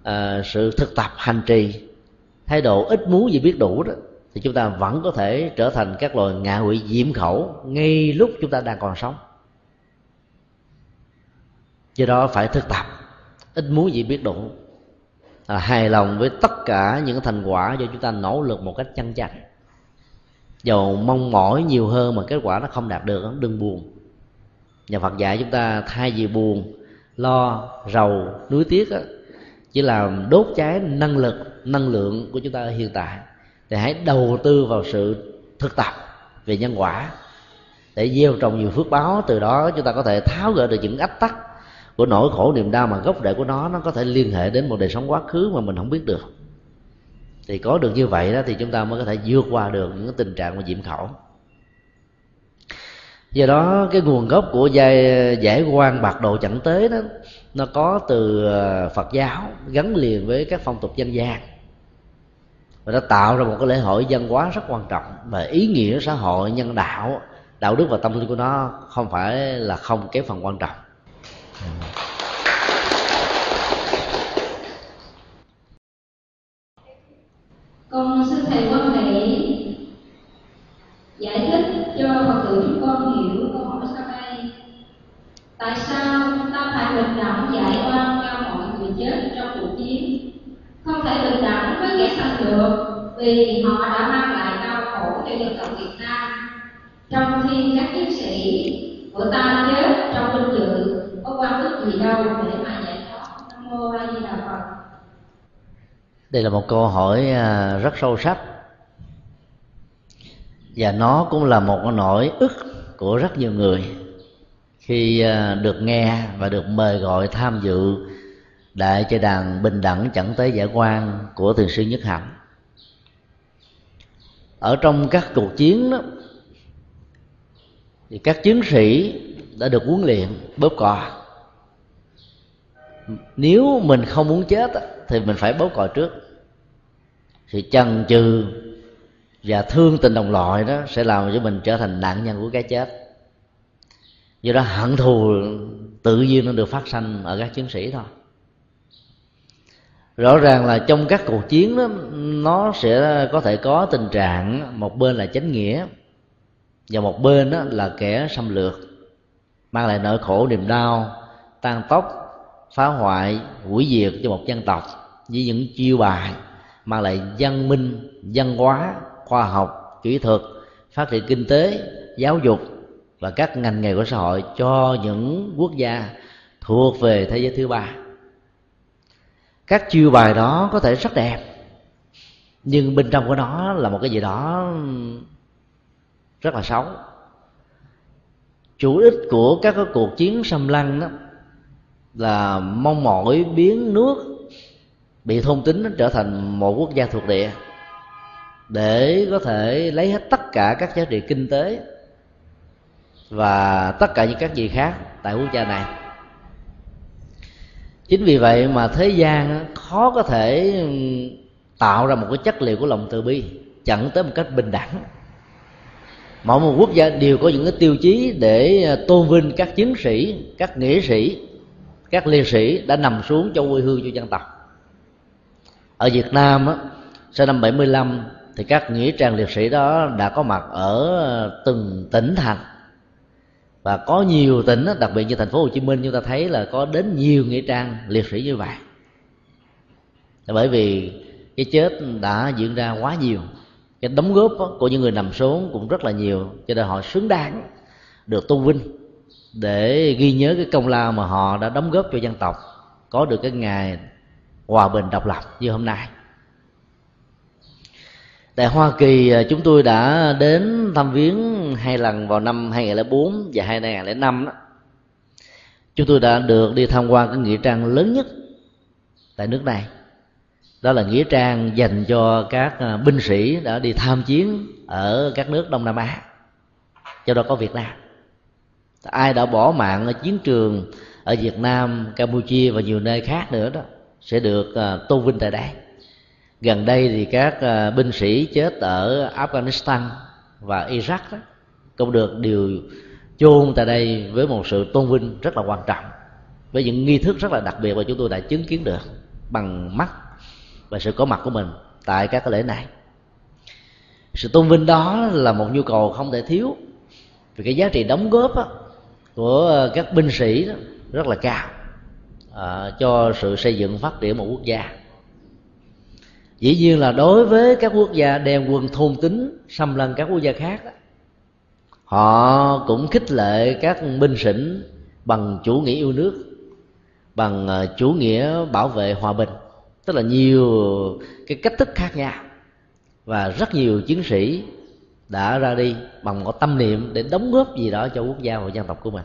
uh, sự thực tập hành trì thái độ ít muốn gì biết đủ đó thì chúng ta vẫn có thể trở thành các loài ngạ quỷ diễm khẩu ngay lúc chúng ta đang còn sống. Do đó phải thực tập ít muốn gì biết đủ à, hài lòng với tất cả những thành quả do chúng ta nỗ lực một cách chân chặt dầu mong mỏi nhiều hơn mà kết quả nó không đạt được đừng buồn nhà phật dạy chúng ta thay vì buồn lo rầu nuối tiếc á, chỉ làm đốt cháy năng lực năng lượng của chúng ta ở hiện tại thì hãy đầu tư vào sự thực tập về nhân quả. Để gieo trồng nhiều phước báo từ đó chúng ta có thể tháo gỡ được những ách tắc của nỗi khổ niềm đau mà gốc rễ của nó nó có thể liên hệ đến một đời sống quá khứ mà mình không biết được. Thì có được như vậy đó thì chúng ta mới có thể vượt qua được những tình trạng mà diễm khẩu do đó cái nguồn gốc của giải, giải quan bạc độ chẳng tế đó nó có từ ờ, phật giáo gắn liền với các phong tục dân gian. Và nó tạo ra một cái lễ hội văn hóa rất quan trọng và ý nghĩa xã hội nhân đạo đạo đức và tâm linh của nó không phải là không cái phần quan trọng. Ừ con xin thầy quan hệ giải thích cho phật tử chúng con hiểu câu hỏi sau đây tại sao ta phải bình đẳng giải oan cho mọi người chết trong cuộc chiến không thể bình đẳng với kẻ xâm lược, vì họ đã mang lại đau khổ cho dân tộc việt nam. Trong khi các chiến sĩ của ta chết trong vinh dự, có quan chức gì đâu để mà giải thoát. Nam mô a di đà phật. Đây là một câu hỏi à, rất sâu sắc. Và nó cũng là một nỗi ức của rất nhiều người khi à, được nghe và được mời gọi tham dự đại chơi đàn bình đẳng chẳng tới giải quan của thiền sư nhất hạnh. Ở trong các cuộc chiến đó, thì các chiến sĩ đã được huấn luyện bóp cò. Nếu mình không muốn chết thì mình phải bóp cò trước. Thì chần chừ và thương tình đồng loại đó sẽ làm cho mình trở thành nạn nhân của cái chết. Do đó hận thù tự nhiên nó được phát sanh ở các chiến sĩ thôi rõ ràng là trong các cuộc chiến đó, nó sẽ có thể có tình trạng, một bên là chánh nghĩa, và một bên đó là kẻ xâm lược, mang lại nỗi khổ niềm đau tan tóc phá hoại, hủy diệt cho một dân tộc với những chiêu bài, mang lại văn minh, văn hóa, khoa học, kỹ thuật, phát triển kinh tế, giáo dục và các ngành nghề của xã hội cho những quốc gia thuộc về thế giới thứ ba các chiêu bài đó có thể rất đẹp, nhưng bên trong của nó là một cái gì đó rất là xấu. Chủ đích của các cái cuộc chiến xâm lăng đó là mong mỏi biến nước bị thôn tính trở thành một quốc gia thuộc địa để có thể lấy hết tất cả các giá trị kinh tế và tất cả những các gì khác tại quốc gia này chính vì vậy mà thế gian khó có thể tạo ra một cái chất liệu của lòng từ bi chẳng tới một cách bình đẳng. Mỗi một quốc gia đều có những cái tiêu chí để à, tôn vinh các chiến sĩ các nghĩa sĩ các liệt sĩ đã nằm xuống cho quê hương cho dân tộc. Ở Việt Nam á, sau năm 75 thì các nghĩa trang liệt sĩ đó đã có mặt ở à, từng tỉnh thành và có nhiều tỉnh đặc biệt như thành phố Hồ Chí Minh, chúng ta thấy là có đến nhiều nghĩa trang liệt sĩ như vậy. Bởi vì cái chết đã diễn ra quá nhiều. Cái đóng góp của những người nằm xuống cũng rất là nhiều, cho nên họ xứng đáng được tôn vinh để ghi nhớ cái công lao mà họ đã đóng góp cho dân tộc, có được cái ngày hòa bình độc lập như hôm nay tại Hoa Kỳ à, chúng tôi đã đến thăm viếng hai lần vào năm 2004 và 2005 đó. Chúng tôi đã được đi tham quan cái nghĩa trang lớn nhất tại nước này. Đó là nghĩa trang dành cho các à, binh sĩ đã đi tham chiến ở các nước Đông Nam Á. Cho đó có Việt Nam. Ai đã bỏ mạng ở chiến trường ở Việt Nam, Campuchia và nhiều nơi khác nữa đó sẽ được à, tôn vinh tại đây gần đây thì các ờ, binh sĩ chết ở afghanistan và iraq đó, cũng được điều chôn tại đây với một sự tôn vinh rất là quan trọng với những nghi thức rất là đặc biệt mà chúng tôi đã chứng kiến được bằng mắt và sự có mặt của mình tại các cái lễ này. Sự tôn vinh đó là một nhu cầu không thể thiếu vì cái giá trị đóng góp đó, của ờ, các binh sĩ đó rất là cao à, cho sự xây dựng phát triển một quốc gia dĩ nhiên là đối với các quốc gia đem quân thôn tính xâm lăng các quốc gia khác đó, họ cũng khích lệ các binh sĩ bằng chủ nghĩa yêu nước bằng ờ, chủ nghĩa bảo vệ hòa bình. Tức là nhiều cái cách thức khác nhau và rất nhiều chiến sĩ đã ra đi bằng một tâm niệm để đóng góp gì đó cho quốc gia và dân tộc của mình.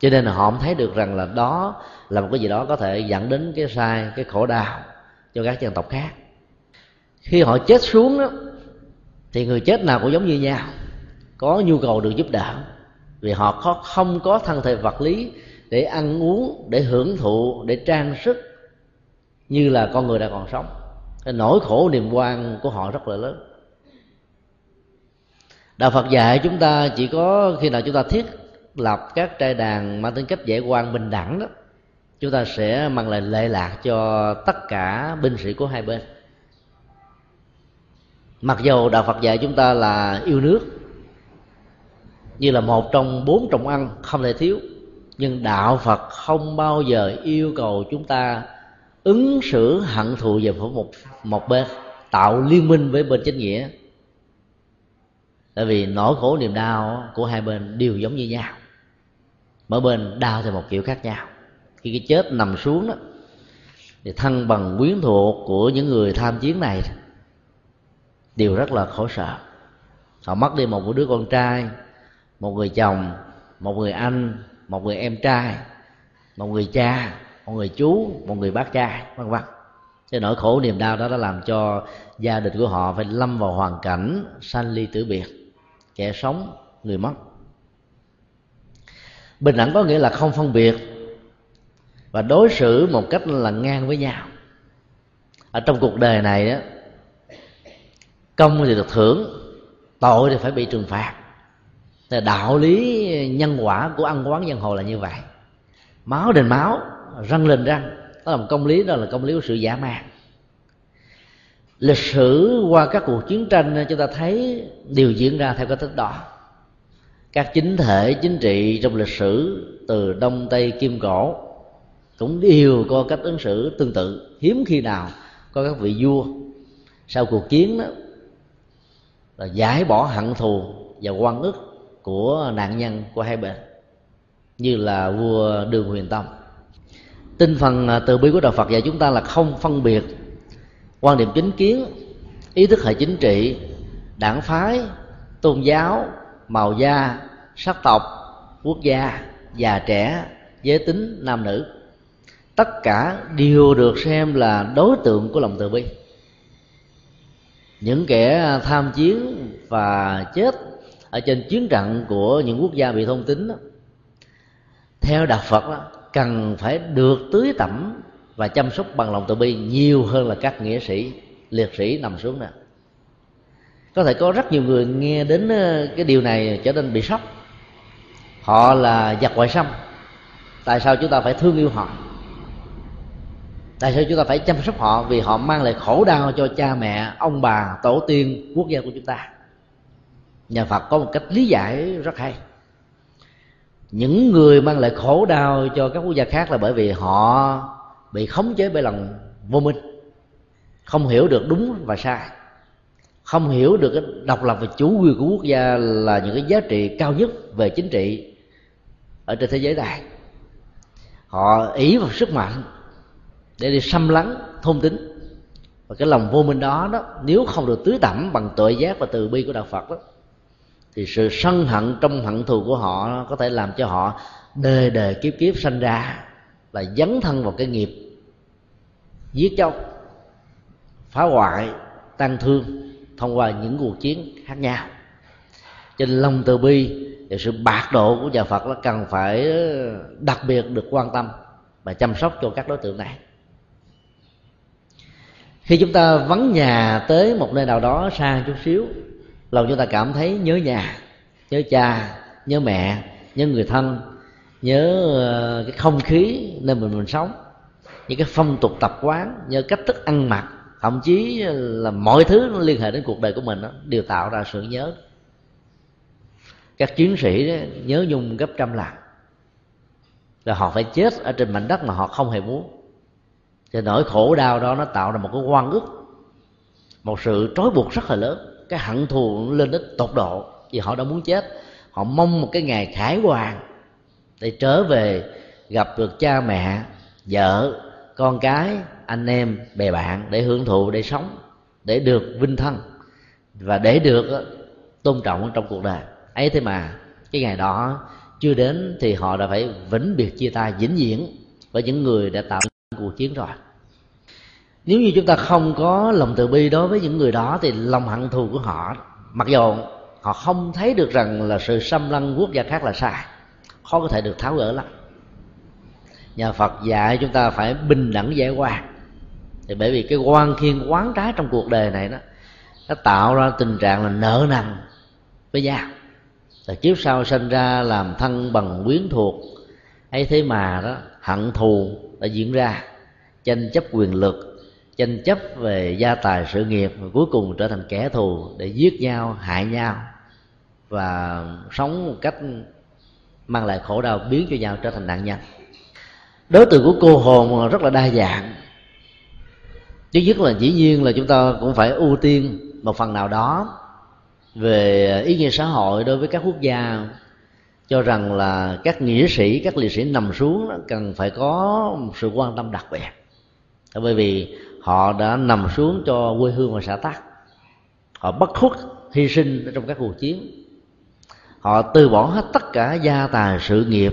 Cho nên là họ không thấy được rằng là đó là một cái gì đó có thể dẫn đến cái sai cái khổ đau cho các dân tộc khác. Khi họ chết xuống đó, thì người chết nào cũng giống như nhau, có nhu cầu được giúp đỡ, vì họ không có thân thể vật lý để ăn uống, để hưởng thụ, để trang sức như là con người đã còn sống. Cái nỗi khổ niềm quan của họ rất là lớn. Đạo phật dạy chúng ta chỉ có khi nào chúng ta thiết lập các trai đàn mang tính cách giải quan bình đẳng đó chúng ta sẽ mang lại lệ lạc cho tất cả binh sĩ của hai bên. Mặc dù đạo phật dạy chúng ta là yêu nước, như là một trong bốn trọng ăn không thể thiếu, nhưng đạo phật không bao giờ yêu cầu chúng ta ứng xử hận thù về một một bên, tạo liên minh với bên chính nghĩa. Tại vì nỗi khổ niềm đau của hai bên đều giống như nhau. Mỗi bên đau theo một kiểu khác nhau khi cái chết nằm xuống đó, thì thân bằng quyến thuộc của những người tham chiến này đều rất là khổ sở họ mất đi một đứa con trai, một người chồng, một người anh, một người em trai, một người cha, một người chú, một người bác trai vân vân. Cái nỗi khổ niềm đau đó đã làm cho gia đình của họ phải lâm vào hoàn cảnh sanh ly tử biệt, kẻ sống, người mất. Bình đẳng có nghĩa là không phân biệt và đối xử một cách là ngang với nhau. Ở trong cuộc đời này đó công thì được thưởng, tội thì phải bị trừng phạt. Thì đạo lý nhân quả của ăn quán nhân hồ là như vậy. Máu đền máu, răng lên răng. Đó là một công lý, đó là công lý của sự giả man lịch sử qua các cuộc chiến tranh, chúng ta thấy đều diễn ra theo cái thức đó. Các chính thể, chính trị trong lịch sử, từ đông tây kim cổ cũng đều có cách ứng xử tương tự. Hiếm khi nào có các vị vua sau cuộc chiến đó là giải bỏ hận thù và quan ức của nạn nhân của hai bên, như là vua đường huyền tông. Tinh thần à, từ bi của đạo phật dạy chúng ta là không phân biệt quan điểm chính kiến, ý thức hệ chính trị, đảng phái, tôn giáo, màu da, sắc tộc, quốc gia, già trẻ, giới tính, nam nữ tất cả đều được xem là đối tượng của lòng từ bi. Những kẻ tham chiến và chết ở trên chiến trận của những quốc gia bị thông tính đó, theo đạo phật đó, cần phải được tưới tẩm và chăm sóc bằng lòng từ bi nhiều hơn là các nghĩa sĩ liệt sĩ nằm xuống nè. Có thể có rất nhiều người nghe đến ờ, cái điều này trở nên bị sốc. Họ là giặc ngoại xâm. Tại sao chúng ta phải thương yêu họ? Tại sao chúng ta phải chăm sóc họ? Vì họ mang lại khổ đau cho cha mẹ, ông bà, tổ tiên, quốc gia của chúng ta. Nhà phật có một cách lý giải rất hay. Những người mang lại khổ đau cho các quốc gia khác là bởi vì họ bị khống chế bởi lòng vô minh. Không hiểu được đúng và sai. Không hiểu được cái độc lập và chủ quyền của quốc gia là những cái giá trị cao nhất về chính trị ở trên thế giới này. Họ ý vào sức mạnh để đi xâm lấn, thôn tính. Và cái lòng vô minh đó đó, nếu không được tưới tẩm bằng tuệ giác và từ bi của đạo phật đó, thì sự sân hận, trong hận thù của họ có thể làm cho họ đời đời kiếp kiếp sanh ra là dấn thân vào cái nghiệp giết chóc, phá hoại tăng thương thông qua những cuộc chiến khác nhau. Cho nên lòng từ bi và sự bạc độ của nhà phật nó cần phải đặc biệt được quan tâm và chăm sóc cho các đối tượng này khi chúng ta vắng nhà tới một nơi nào đó xa chút xíu lòng chúng ta cảm thấy nhớ nhà nhớ cha nhớ mẹ nhớ người thân nhớ ờ, cái không khí nơi mình mình sống những cái phong tục tập quán nhớ cách thức ăn mặc thậm chí là mọi thứ nó liên hệ đến cuộc đời của mình đó, đều tạo ra sự nhớ. Các chiến sĩ đó, nhớ nhung gấp trăm lần. Là họ phải chết ở trên mảnh đất mà họ không hề muốn thì nỗi khổ đau đó nó tạo ra một cái quan ức, một sự trói buộc rất là lớn. Cái hận thù lên đến tột độ vì họ đã muốn chết. Họ mong một cái ngày khải hoàn để trở về gặp được cha mẹ, vợ, con cái, anh em, bè bạn để hưởng thụ, để sống, để được vinh thân. Và để được tôn trọng trong cuộc đời. Ấy thế mà cái ngày đó chưa đến thì họ đã phải vĩnh biệt chia tay, vĩnh viễn với những người đã tạo cuộc chiến rồi. Nếu như chúng ta không có lòng từ bi đối với những người đó, thì lòng hận thù của họ, mặc dù họ không thấy được rằng là sự xâm lăng quốc gia khác là sai, khó có thể được tháo gỡ lắm. Nhà phật dạy chúng ta phải bình đẳng giải quan. Thì bởi vì cái quan khiên, quán trái trong cuộc đời này đó, nó tạo ra tình trạng là nợ nần với nhau. Rồi kiếp sau sinh ra làm thân bằng quyến thuộc, ấy thế mà đó, hận thù đã diễn ra tranh chấp quyền lực, tranh chấp về gia tài sự nghiệp, và cuối cùng trở thành kẻ thù để giết nhau, hại nhau, và sống một cách mang lại khổ đau biến cho nhau trở thành nạn nhân. Đối tượng của cô hồn rất là đa dạng. Thứ nhất là dĩ nhiên là chúng ta cũng phải ưu tiên một phần nào đó về ý nghĩa xã hội đối với các quốc gia, cho rằng là các nghĩa sĩ, các liệt sĩ nằm xuống cần phải có một sự quan tâm đặc biệt bởi vì họ đã nằm xuống cho quê hương và xã tắc họ bất khuất, hy sinh trong các cuộc chiến. Họ từ bỏ hết tất cả gia tài, sự nghiệp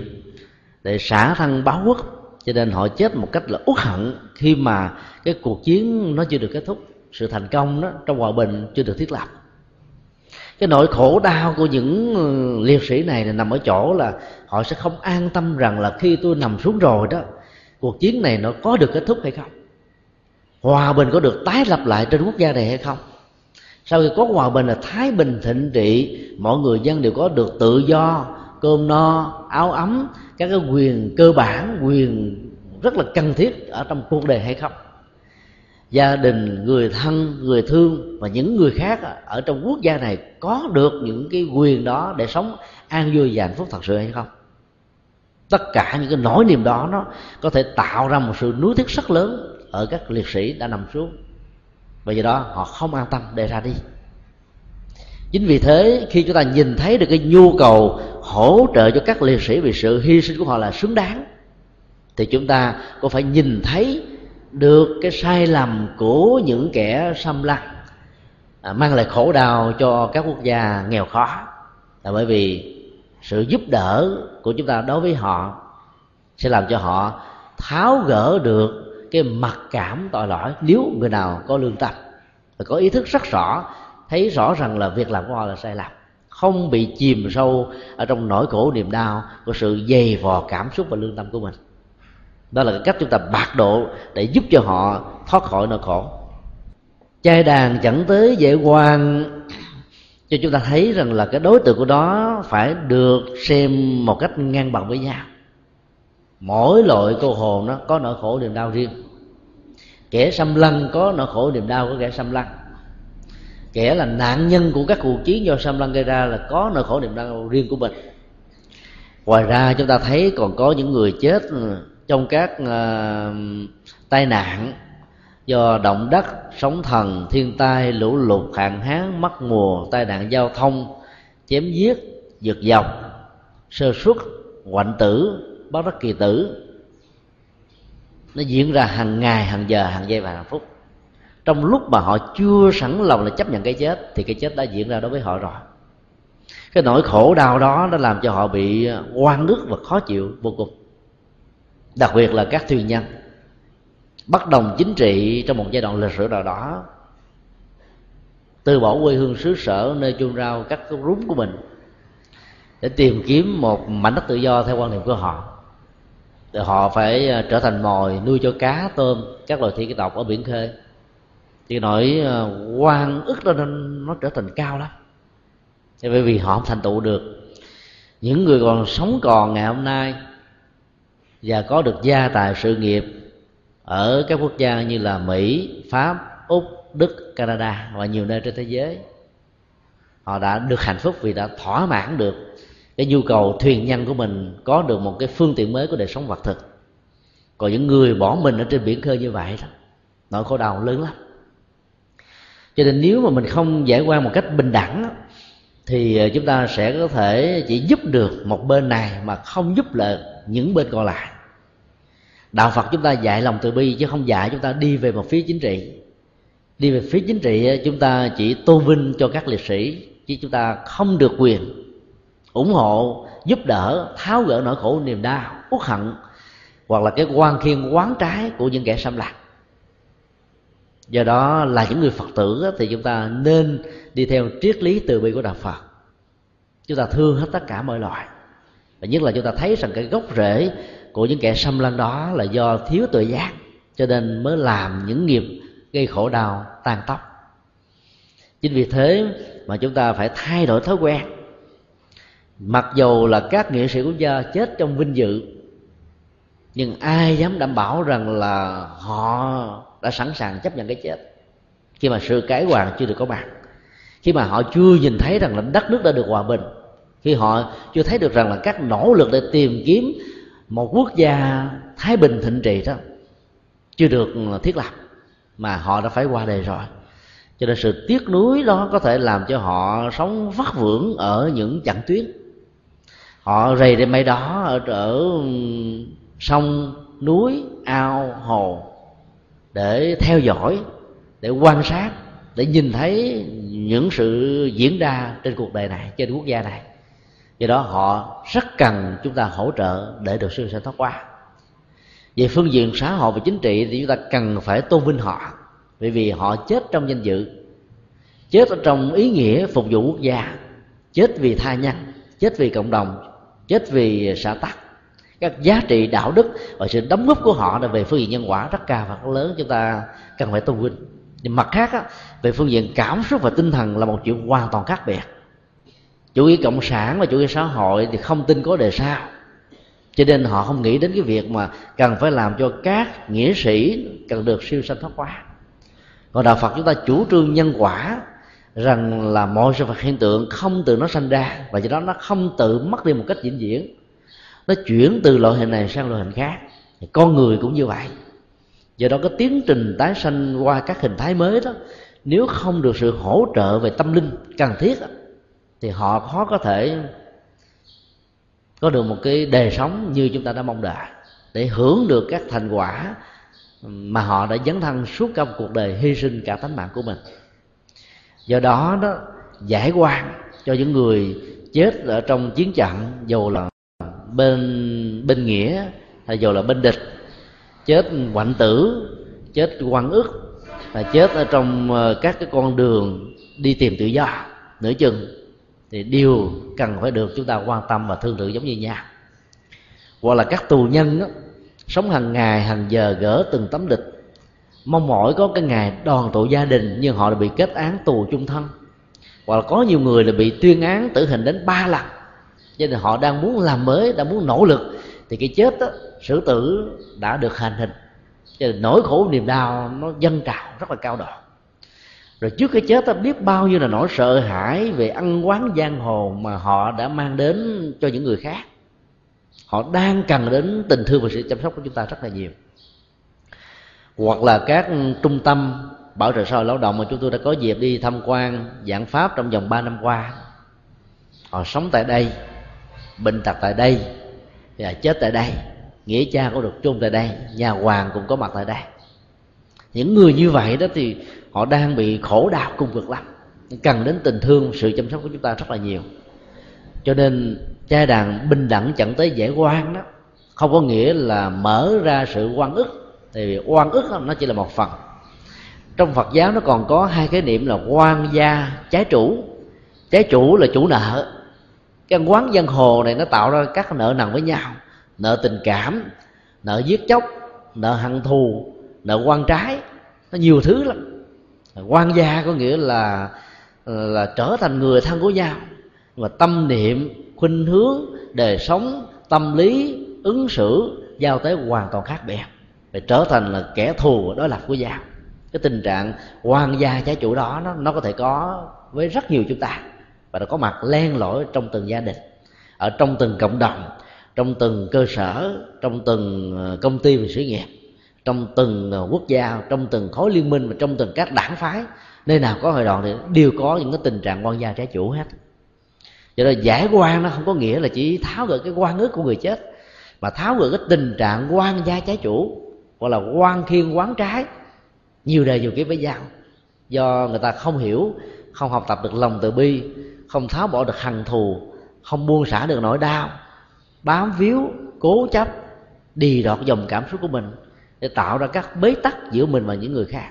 để xả thân báo quốc. Cho nên họ chết một cách là uất hận khi mà cái cuộc chiến nó chưa được kết thúc. Sự thành công đó trong hòa bình chưa được thiết lập. Cái nỗi khổ đau của những ừ, liệt sĩ này là nằm ở chỗ là họ sẽ không an tâm rằng là khi tôi nằm xuống rồi đó, cuộc chiến này nó có được kết thúc hay không hòa bình có được tái lập lại trên quốc gia này hay không? Sau khi có hòa bình là thái bình thịnh trị, mọi người dân đều có được tự do, cơm no, áo ấm, các cái quyền cơ bản, quyền rất là cần thiết ở trong cuộc đời hay không? Gia đình, người thân, người thương và những người khác ở trong quốc gia này có được những cái quyền đó để sống an vui và hạnh phúc thật sự hay không? Tất cả những cái nỗi niềm đó nó có thể tạo ra một sự nuối tiếc rất lớn ở các liệt sĩ đã nằm xuống. Và do đó họ không an tâm để ra đi. Chính vì thế khi chúng ta nhìn thấy được cái nhu cầu hỗ trợ cho các liệt sĩ vì sự hy sinh của họ là xứng đáng thì chúng ta cũng phải nhìn thấy được cái sai lầm của những kẻ xâm lăng à, mang lại khổ đau cho các quốc gia nghèo khó. Là bởi vì sự giúp đỡ của chúng ta đối với họ sẽ làm cho họ tháo gỡ được cái mặc cảm tội lỗi. Nếu người nào có lương tâm và có ý thức rất rõ, thấy rõ rằng là việc làm của họ là sai lầm, không bị chìm sâu ở trong nỗi khổ niềm đau của sự dày vò cảm xúc và lương tâm của mình. Đó là cái cách chúng ta bạc độ để giúp cho họ thoát khỏi nỗi khổ. Chai đàn dẫn tới dễ quan cho chúng ta thấy rằng là cái đối tượng của đó phải được xem một cách ngang bằng với nhau. Mỗi loại cô hồn nó có nỗi khổ niềm đau riêng kẻ xâm lăng có nỗi khổ niềm đau của kẻ xâm lăng. Kẻ là nạn nhân của các cuộc chiến do xâm lăng gây ra là có nỗi khổ niềm đau riêng của mình. Ngoài ra chúng ta thấy còn có những người chết ừ, trong các uh, tai nạn do động đất sóng thần thiên tai lũ lụt hạn hán mất mùa tai nạn giao thông chém giết giật dọc sơ xuất hoạnh tử bất đắc kỳ tử nó diễn ra hàng ngày, hàng giờ, hàng giây và hàng phút. Trong lúc mà họ chưa sẵn lòng là chấp nhận cái chết, thì cái chết đã diễn ra đối với họ rồi. Cái nỗi khổ đau đó nó làm cho họ bị ờ, oan ức và khó chịu vô cùng. Đặc biệt là các thuyền nhân. Bất đồng chính trị trong một giai đoạn lịch sử nào đó, từ bỏ quê hương xứ sở nơi chôn rau cắt rúng của mình, để tìm kiếm một mảnh đất tự do theo quan niệm của họ họ phải ờ, trở thành mồi nuôi cho cá tôm các loài thủy tộc ở biển khơi. Thì nỗi ờ, quan ức đó nó trở thành cao lắm. Thì bởi vì họ không thành tựu được. Những người còn sống còn ngày hôm nay và có được gia tài sự nghiệp ở các quốc gia như là Mỹ, Pháp, Úc, Đức, Canada và nhiều nơi trên thế giới họ đã được hạnh phúc vì đã thỏa mãn được cái nhu cầu thuyền nhân của mình có được một cái phương tiện mới của đời sống vật thực. Còn những người bỏ mình ở trên biển khơi như vậy đó, nỗi khổ đau lớn lắm. Cho nên nếu mà mình không giải quyết một cách bình đẳng thì ờ, chúng ta sẽ có thể chỉ giúp được một bên này mà không giúp lại những bên còn lại. Đạo phật chúng ta dạy lòng từ bi chứ không dạy chúng ta đi về một phía chính trị. Đi về phía chính trị chúng ta chỉ tôn vinh cho các liệt sĩ chứ chúng ta không được quyền ủng hộ, giúp đỡ, tháo gỡ nỗi khổ niềm đau, uất hận, hoặc là cái quan khiên quán trái của những kẻ xâm lạc do đó là những người phật tử thì chúng ta nên đi theo triết lý từ bi của đạo phật. Chúng ta thương hết tất cả mọi loại và nhất là chúng ta thấy rằng cái gốc rễ của những kẻ xâm lăng đó là do thiếu tự giác, cho nên mới làm những nghiệp gây khổ đau, tan tóc. Chính vì thế mà chúng ta phải thay đổi thói quen mặc dù là các nghệ sĩ quốc gia chết trong vinh dự, nhưng ai dám đảm bảo rằng là họ đã sẵn sàng chấp nhận cái chết? Khi mà sự cải hoàng chưa được có mặt, khi mà họ chưa nhìn thấy rằng là đất nước đã được hòa bình, khi họ chưa thấy được rằng là các nỗ lực để tìm kiếm một quốc gia thái bình thịnh trị đó chưa được thiết lập, mà họ đã phải qua đời rồi. Cho nên sự tiếc nuối đó có thể làm cho họ sống vất vưởng ở những chặng tuyến họ rầy đến mấy đó ở, ở sông núi ao hồ để theo dõi để quan sát để nhìn thấy những sự diễn ra trên cuộc đời này trên quốc gia này. Do đó họ rất cần chúng ta hỗ trợ để được sự sanh thoát qua về phương diện xã hội và chính trị thì chúng ta cần phải tôn vinh họ bởi vì họ chết trong danh dự chết ở trong ý nghĩa phục vụ quốc gia chết vì tha nhân chết vì cộng đồng chết vì xã tắc các giá trị đạo đức và sự đóng góp của họ là về phương diện nhân quả rất cao và lớn chúng ta cần phải tôn vinh. Nhưng mặt khác á, về phương diện cảm xúc và tinh thần là một chuyện hoàn toàn khác biệt. Chủ nghĩa cộng sản và chủ nghĩa xã hội thì không tin có đề sao. Cho nên họ không nghĩ đến cái việc mà cần phải làm cho các nghĩa sĩ cần được siêu sanh thoát quá còn đạo phật chúng ta chủ trương nhân quả rằng là mọi sự vật hiện tượng không từ nó sanh ra và do đó nó không tự mất đi một cách vĩnh viễn. Nó chuyển từ loại hình này sang loại hình khác. Con người cũng như vậy. Do đó cái tiến trình tái sanh qua các hình thái mới đó, nếu không được sự hỗ trợ về tâm linh cần thiết thì họ khó có thể có được một cái đời sống như chúng ta đã mong đợi để hưởng được các thành quả mà họ đã dấn thân suốt cả một cuộc đời hy sinh cả tánh mạng của mình do đó đó giải quan cho những người chết ở trong chiến trận dù là bên bên nghĩa hay dù là bên địch chết quạnh tử chết quan ức và chết ở trong ờ, các cái con đường đi tìm tự do nửa chừng thì đều cần phải được chúng ta quan tâm và thương lượng giống như nhau. Hoặc là các tù nhân đó, sống hàng ngày hàng giờ gỡ từng tấm địch mong mỏi có cái ngày đoàn tụ gia đình nhưng họ đã bị kết án tù chung thân. Hoặc là có nhiều người là bị tuyên án tử hình đến ba lần. Cho nên họ đang muốn làm mới đang muốn nỗ lực. Thì cái chết đó, sử tử đã được hành hình. Cho nên nỗi khổ niềm đau nó dâng trào rất là cao độ. Rồi trước cái chết ta biết bao nhiêu là nỗi sợ hãi về ăn quán giang hồ mà họ đã mang đến cho những người khác. Họ đang cần đến tình thương và sự chăm sóc của chúng ta rất là nhiều hoặc là các trung tâm bảo trợ xã hội lao động mà chúng tôi đã có dịp đi tham quan, giảng pháp trong vòng 3 năm qua. Họ sống tại đây, bệnh tật tại đây, và chết tại đây, nghĩa cha cũng được chôn tại đây, nhà hoàng cũng có mặt tại đây. Những người như vậy đó thì họ đang bị khổ đau cùng cực lắm, cần đến tình thương, sự chăm sóc của chúng ta rất là nhiều. Cho nên cha đàn bình đẳng chẳng tới giải quan đó, không có nghĩa là mở ra sự quan ức thì oan ức nó chỉ là một phần. Trong phật giáo nó còn có hai khái niệm là quan gia, trái chủ. Trái chủ là chủ nợ. Cái quán dân hồ này nó tạo ra các nợ nần với nhau. Nợ tình cảm, nợ giết chóc, nợ hận thù, nợ quan trái. Nó nhiều thứ lắm. Quan gia có nghĩa là là trở thành người thân của nhau. Và tâm niệm, khuynh hướng, đời sống, tâm lý, ứng xử giao tế hoàn toàn khác biệt để trở thành là kẻ thù đối lập của gia cái tình trạng quan gia trái chủ đó nó, nó có thể có với rất nhiều chúng ta. Và nó có mặt len lỏi trong từng gia đình ở trong từng cộng đồng trong từng cơ sở trong từng ờ, công ty và sự nghiệp trong từng ờ, quốc gia trong từng khối liên minh và trong từng các đảng phái. Nơi nào có hội đoàn thì đều có những cái tình trạng quan gia trái chủ hết. Cho nên giải quan nó không có nghĩa là chỉ tháo gỡ cái quan ước của người chết mà tháo gỡ cái tình trạng quan gia trái chủ hoặc là quan thiên quán trái. Nhiều đời nhiều kiếp với nhau. Do người ta không hiểu, không học tập được lòng từ bi, không tháo bỏ được hằn thù, không buông xả được nỗi đau, bám víu, cố chấp, đi đọt dòng cảm xúc của mình để tạo ra các bế tắc giữa mình và những người khác.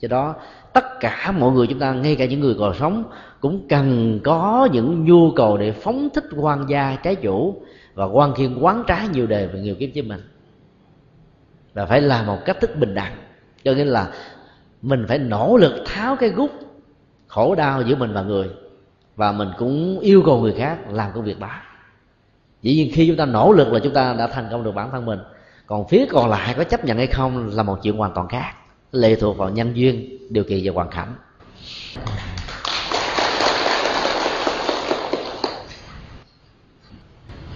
Do đó, tất cả mọi người chúng ta, ngay cả những người còn sống, cũng cần có những nhu cầu để phóng thích quan gia trái chủ và quan khiên quán trái nhiều đề và nhiều kiếp với mình và phải làm một cách thức bình đẳng. Cho nên là mình phải nỗ lực tháo cái gút khổ đau giữa mình và người. Và mình cũng yêu cầu người khác làm công việc đó. Dĩ nhiên khi chúng ta nỗ lực là chúng ta đã thành công được bản thân mình. Còn phía còn lại có chấp nhận hay không là một chuyện hoàn toàn khác. Lệ thuộc vào nhân duyên, điều kiện và hoàn cảnh.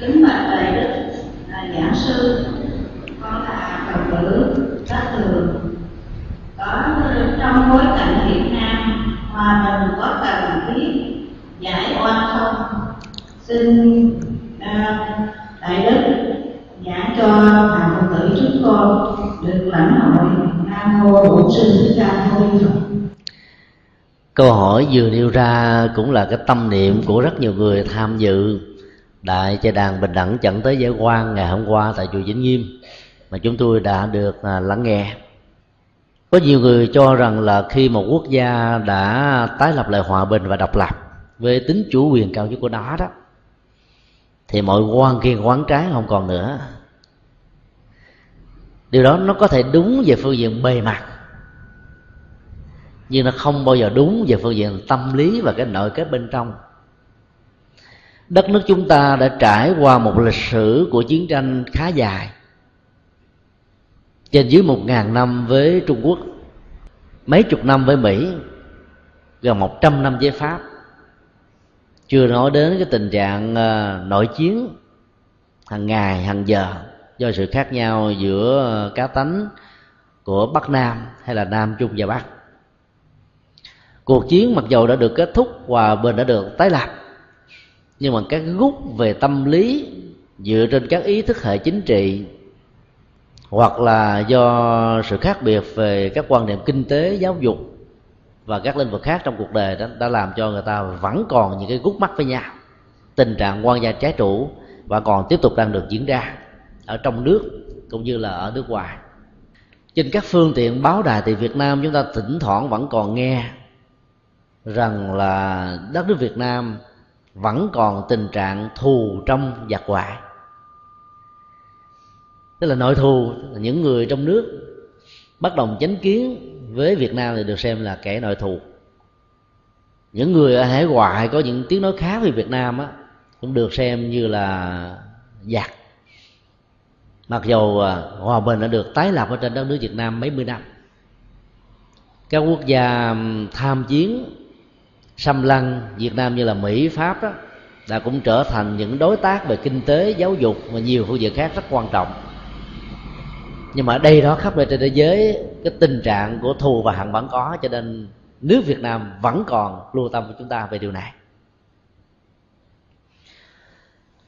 Kính bạch thầy đức là giảng sư tử các tường có trong bối cảnh việt nam hòa mình có cần thiết giải oan không? Xin uh, đại đức giảng cho hàng phật tử chúng con được lãnh hội nam mô bổn sư thích ca mâu ni phật. Câu hỏi vừa nêu ra cũng là cái tâm niệm của rất nhiều người tham dự đại cha đàn bình đẳng chẳng tới giải quan ngày hôm qua tại chùa Vĩnh Nghiêm mà chúng tôi đã được à, lắng nghe. Có nhiều người cho rằng là khi một quốc gia đã tái lập lại hòa bình và độc lập với tính chủ quyền cao nhất của nó đó thì mọi quan kiên quán trái không còn nữa. Điều đó nó có thể đúng về phương diện bề mặt nhưng nó không bao giờ đúng về phương diện tâm lý và cái nội kết bên trong. Đất nước chúng ta đã trải qua một lịch sử của chiến tranh khá dài trên dưới một ngàn năm với Trung Quốc, mấy chục năm với Mỹ, gần một trăm năm với Pháp. Chưa nói đến cái tình trạng ờ, nội chiến hàng ngày, hàng giờ do sự khác nhau giữa ờ, cá tánh của Bắc Nam hay là Nam Trung và Bắc. Cuộc chiến mặc dầu đã được kết thúc và bên đã được tái lập, nhưng mà các gút về tâm lý dựa trên các ý thức hệ chính trị hoặc là do sự khác biệt về các quan niệm kinh tế, giáo dục và các lĩnh vực khác trong cuộc đời đó đã làm cho người ta vẫn còn những cái gút mắt với nhau. Tình trạng quan gia trái chủ và còn tiếp tục đang được diễn ra ở trong nước cũng như là ở nước ngoài. Trên các phương tiện báo đài tại Việt Nam, chúng ta thỉnh thoảng vẫn còn nghe rằng là đất nước Việt Nam vẫn còn tình trạng thù trong giặc ngoại tức là nội thù những người trong nước bất đồng chánh kiến với Việt Nam thì được xem là kẻ nội thù. Những người ở hải ngoại có những tiếng nói khác với Việt Nam á, cũng được xem như là giặc. Mặc dù à, hòa bình đã được tái lập ở trên đất nước Việt Nam mấy mươi năm. Các quốc gia tham chiến, xâm lăng Việt Nam như là Mỹ, Pháp đó đã cũng trở thành những đối tác về kinh tế, giáo dục và nhiều phương diện khác rất quan trọng nhưng mà ở đây đó, khắp nơi trên thế giới, cái tình trạng của thù và hận vẫn có, cho nên nước Việt Nam vẫn còn lưu tâm của chúng ta về điều này.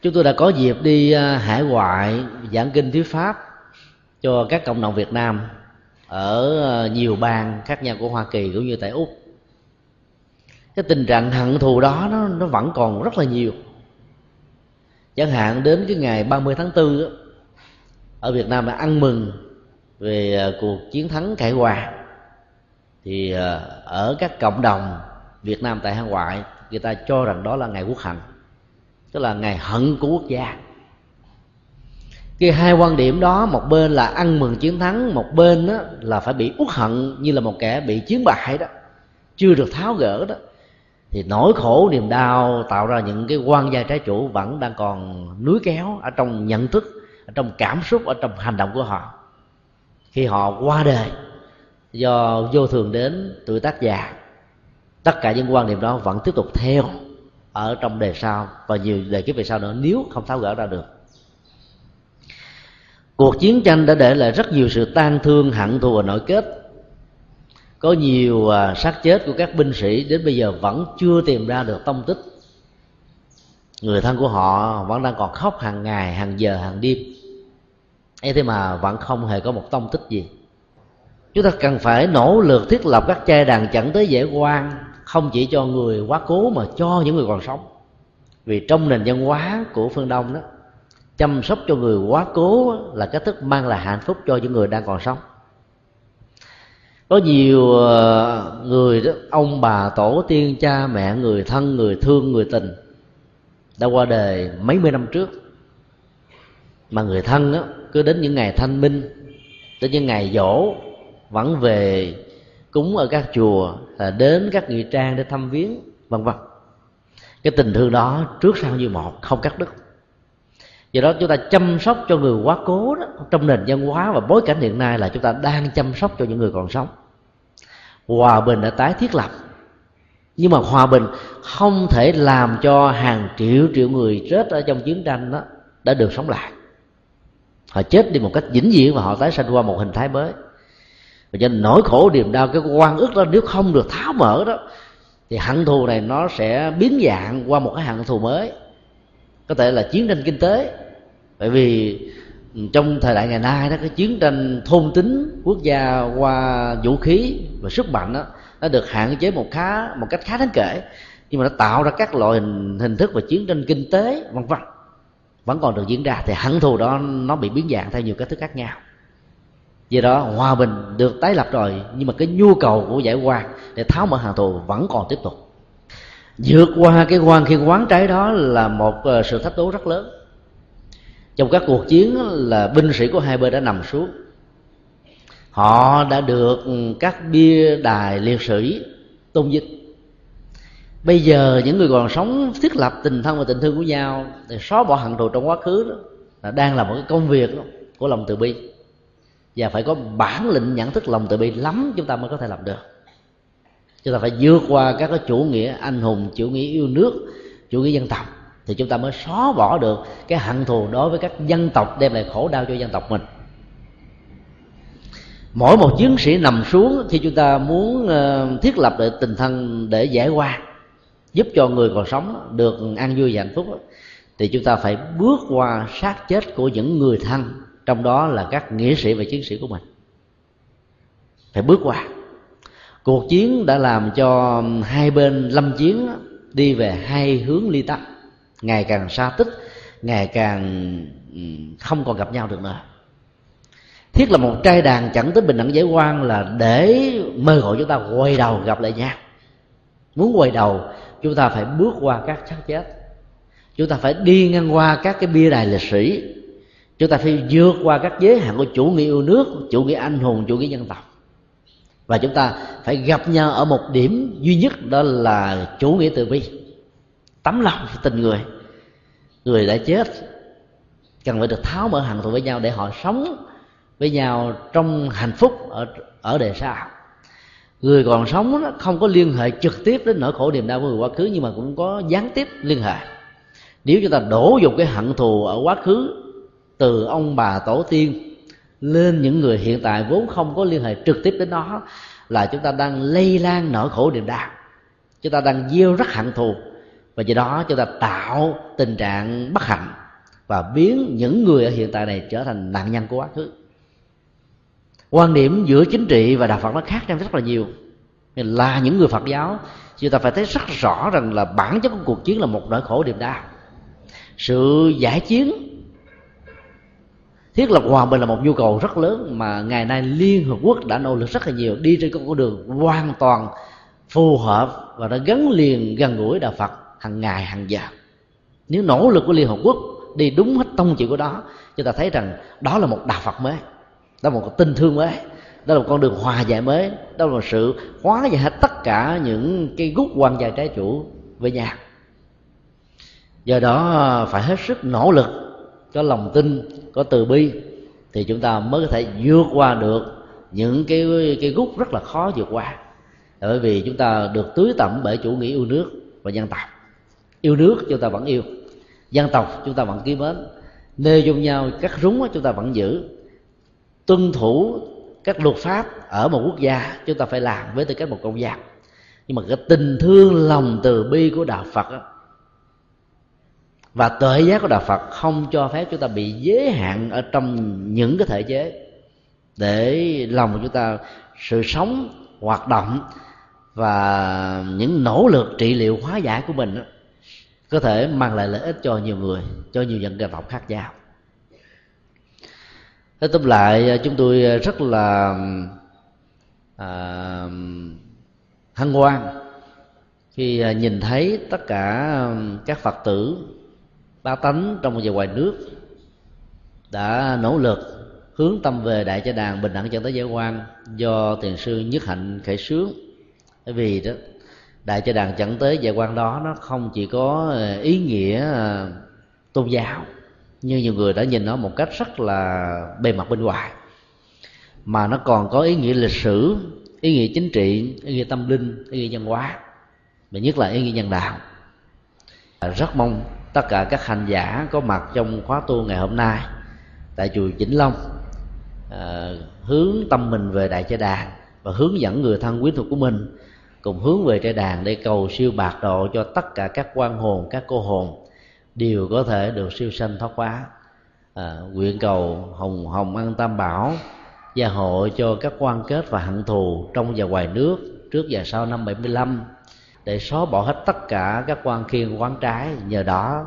Chúng tôi đã có dịp đi à, hải ngoại giảng kinh thuyết pháp cho các cộng đồng Việt Nam ở à, nhiều bang khác nhau của Hoa Kỳ cũng như tại Úc. Cái tình trạng hận thù đó, nó nó vẫn còn rất là nhiều. Chẳng hạn đến cái ngày 30 tháng 4 ở Việt Nam đã ăn mừng về à, cuộc chiến thắng cải hòa. Thì à, ở các cộng đồng Việt Nam tại hải ngoại, người ta cho rằng đó là ngày quốc hận, tức là ngày hận của quốc gia. Cái hai quan điểm đó, một bên là ăn mừng chiến thắng, một bên đó là phải bị uất hận như là một kẻ bị chiến bại đó. Chưa được tháo gỡ đó. Thì nỗi khổ, niềm đau tạo ra những cái quan gia trái chủ vẫn đang còn núi kéo ở trong nhận thức ở trong cảm xúc, ở trong hành động của họ. Khi họ qua đời, do vô thường đến tuổi tác già, tất cả những quan niệm đó vẫn tiếp tục theo ở trong đề sau. Và nhiều đề kiếp về sau nữa, nếu không tháo gỡ ra được. Cuộc chiến tranh đã để lại rất nhiều sự tan thương, hận thù và nội kết. Có nhiều à, xác chết của các binh sĩ đến bây giờ vẫn chưa tìm ra được tông tích. Người thân của họ vẫn đang còn khóc hàng ngày, hàng giờ, hàng đêm ấy thế mà vẫn không hề có một tông tích gì. Chúng ta cần phải nỗ lực thiết lập các trai đàn chẳng tới dễ quan không chỉ cho người quá cố mà cho những người còn sống. Vì trong nền văn hóa của phương đông đó chăm sóc cho người quá cố là cách thức mang lại hạnh phúc cho những người đang còn sống. Có nhiều ờ, người đó ông bà tổ tiên cha mẹ người thân người thương người tình đã qua đời mấy mươi năm trước. Mà người thân đó, cứ đến những ngày thanh minh, đến những ngày dỗ, vẫn về cúng ở các chùa là đến các nghĩa trang để thăm viếng, vân vân. Cái tình thương đó trước sau như một, không cắt đứt. Do đó chúng ta chăm sóc cho người quá cố đó, trong nền văn hóa và bối cảnh hiện nay là chúng ta đang chăm sóc cho những người còn sống. Hòa bình đã tái thiết lập. Nhưng mà hòa bình không thể làm cho hàng triệu triệu người chết ở trong chiến tranh đó đã được sống lại họ chết đi một cách vĩnh viễn và họ tái sanh qua một hình thái mới. Và cho nên nỗi khổ niềm đau cái quan ức đó nếu không được tháo mở đó thì hận thù này nó sẽ biến dạng qua một cái hận thù mới. Có thể là chiến tranh kinh tế. Bởi vì trong thời đại ngày nay đó cái chiến tranh thôn tính quốc gia qua vũ khí và sức mạnh đó nó được hạn chế một khá một cách khá đáng kể. Nhưng mà nó tạo ra các loại hình, hình thức và chiến tranh kinh tế vân vân vẫn còn được diễn ra thì hận thù đó nó bị biến dạng theo nhiều cách thức khác nhau. Do đó, hòa bình được tái lập rồi, nhưng mà cái nhu cầu của giải quan để tháo mở hàng thù vẫn còn tiếp tục. Vượt qua cái quan khi quán trái đó là một ờ, sự thách đố rất lớn. Trong các cuộc chiến là binh sĩ của hai bên đã nằm xuống. Họ đã được các bia đài liệt sĩ tôn vinh bây giờ những người còn sống thiết lập tình thân và tình thương của nhau để xóa bỏ hận thù trong quá khứ đó là đang là một cái công việc đó, của lòng từ bi. Và phải có bản lĩnh nhận thức lòng từ bi lắm chúng ta mới có thể làm được. Chúng ta phải vượt qua các cái chủ nghĩa anh hùng chủ nghĩa yêu nước chủ nghĩa dân tộc thì chúng ta mới xóa bỏ được cái hận thù đối với các dân tộc đem lại khổ đau cho dân tộc mình. Mỗi một chiến sĩ nằm xuống khi chúng ta muốn ờ, thiết lập được tình thân để giải qua giúp cho người còn sống được an vui và hạnh phúc thì chúng ta phải bước qua sát chết của những người thân, trong đó là các nghĩa sĩ và chiến sĩ của mình. Phải bước qua. Cuộc chiến đã làm cho hai bên lâm chiến đi về hai hướng ly tắc ngày càng xa tích, ngày càng không còn gặp nhau được nữa. Thiết là một trai đàn chẳng tới bình đẳng giải quan là để mời gọi chúng ta quay đầu gặp lại nhau. Muốn quay đầu chúng ta phải bước qua các xác chết. Chúng ta phải đi ngang qua các cái bia đài lịch sử. Chúng ta phải vượt qua các giới hạn của chủ nghĩa yêu nước, chủ nghĩa anh hùng, chủ nghĩa dân tộc. Và chúng ta phải gặp nhau ở một điểm duy nhất, đó là chủ nghĩa từ bi tấm lòng tình người. Người đã chết, cần phải được tháo mở hàng thù với nhau để họ sống với nhau trong hạnh phúc ở ở đời sau người còn sống đó, không có liên hệ trực tiếp đến nỗi khổ niềm đau của người quá khứ, nhưng mà cũng có gián tiếp liên hệ. Nếu chúng ta đổ dục cái hận thù ở quá khứ từ ông bà tổ tiên lên những người hiện tại vốn không có liên hệ trực tiếp đến nó là chúng ta đang lây lan nỗi khổ niềm đau. Chúng ta đang gieo rắc hận thù. Và do đó chúng ta tạo tình trạng bất hạnh và biến những người ở hiện tại này trở thành nạn nhân của quá khứ quan điểm giữa chính trị và đạo phật nó khác nhau rất là nhiều. Là những người phật giáo, chúng ta phải thấy rất rõ rằng là bản chất của cuộc chiến là một nỗi khổ niềm đau. Sự giải chiến thiết lập hòa bình là một nhu cầu rất lớn mà ngày nay liên hợp quốc đã nỗ lực rất là nhiều, đi trên con đường hoàn toàn phù hợp và đã gắn liền, gần gũi đạo phật hàng ngày, hàng giờ. Nếu nỗ lực của liên hợp quốc đi đúng hết tông chỉ của đó, chúng ta thấy rằng đó là một đạo phật mới đó là một tình thương mới. Đó là một con đường hòa giải mới. Đó là một sự hóa giải hết tất cả những cái gút quan gia trái chủ với nhau do đó ờ, phải hết sức nỗ lực, có lòng tin, có từ bi, thì chúng ta mới có thể vượt qua được những cái cái gút rất là khó vượt qua. Bởi vì chúng ta được tưới tẩm bởi chủ nghĩa yêu nước và dân tộc. Yêu nước chúng ta vẫn yêu, dân tộc chúng ta vẫn ký mến. Nêu chung nhau, cắt rúng chúng ta vẫn giữ tuân thủ các luật pháp ở một quốc gia chúng ta phải làm với tư cách một công dân nhưng mà cái tình thương lòng từ bi của đạo phật đó, và tuệ giác của đạo phật không cho phép chúng ta bị giới hạn ở trong những cái thể chế để lòng của chúng ta sự sống hoạt động và những nỗ lực trị liệu hóa giải của mình đó, có thể mang lại lợi ích cho nhiều người cho nhiều dân tộc khác nhau nói tóm lại à, chúng tôi à, rất là à, hân hoan khi à, nhìn thấy tất cả các phật tử ba tánh trong và ngoài nước đã nỗ lực hướng tâm về đại gia đàn bình đẳng chân tới giải quan do thiền sư nhất hạnh khởi sướng. Bởi vì đó đại gia đàn chẳng tới giải quan đó nó không chỉ có ý nghĩa tôn giáo như nhiều người đã nhìn nó một cách rất là bề mặt bên ngoài. Mà nó còn có ý nghĩa lịch sử ý nghĩa chính trị ý nghĩa tâm linh ý nghĩa văn hóa và nhất là ý nghĩa nhân đạo. À, rất mong tất cả các hành giả có mặt trong khóa tu ngày hôm nay tại chùa Vĩnh Long à, hướng tâm mình về đại trái đàn và hướng dẫn người thân quyến thuộc của mình cùng hướng về trái đàn để cầu siêu bạc độ cho tất cả các quan hồn các cô hồn đều có thể được siêu sanh thoát quá à, nguyện cầu hồng hồng ăn tam bảo gia hộ cho các quan kết và hận thù trong và ngoài nước trước và sau năm 75 để xóa bỏ hết tất cả các quan khiên quán trái. Nhờ đó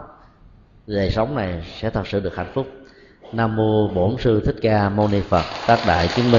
đời sống này sẽ thật sự được hạnh phúc. Nam mô bổn sư thích ca mâu ni phật. Tác đại chứng minh.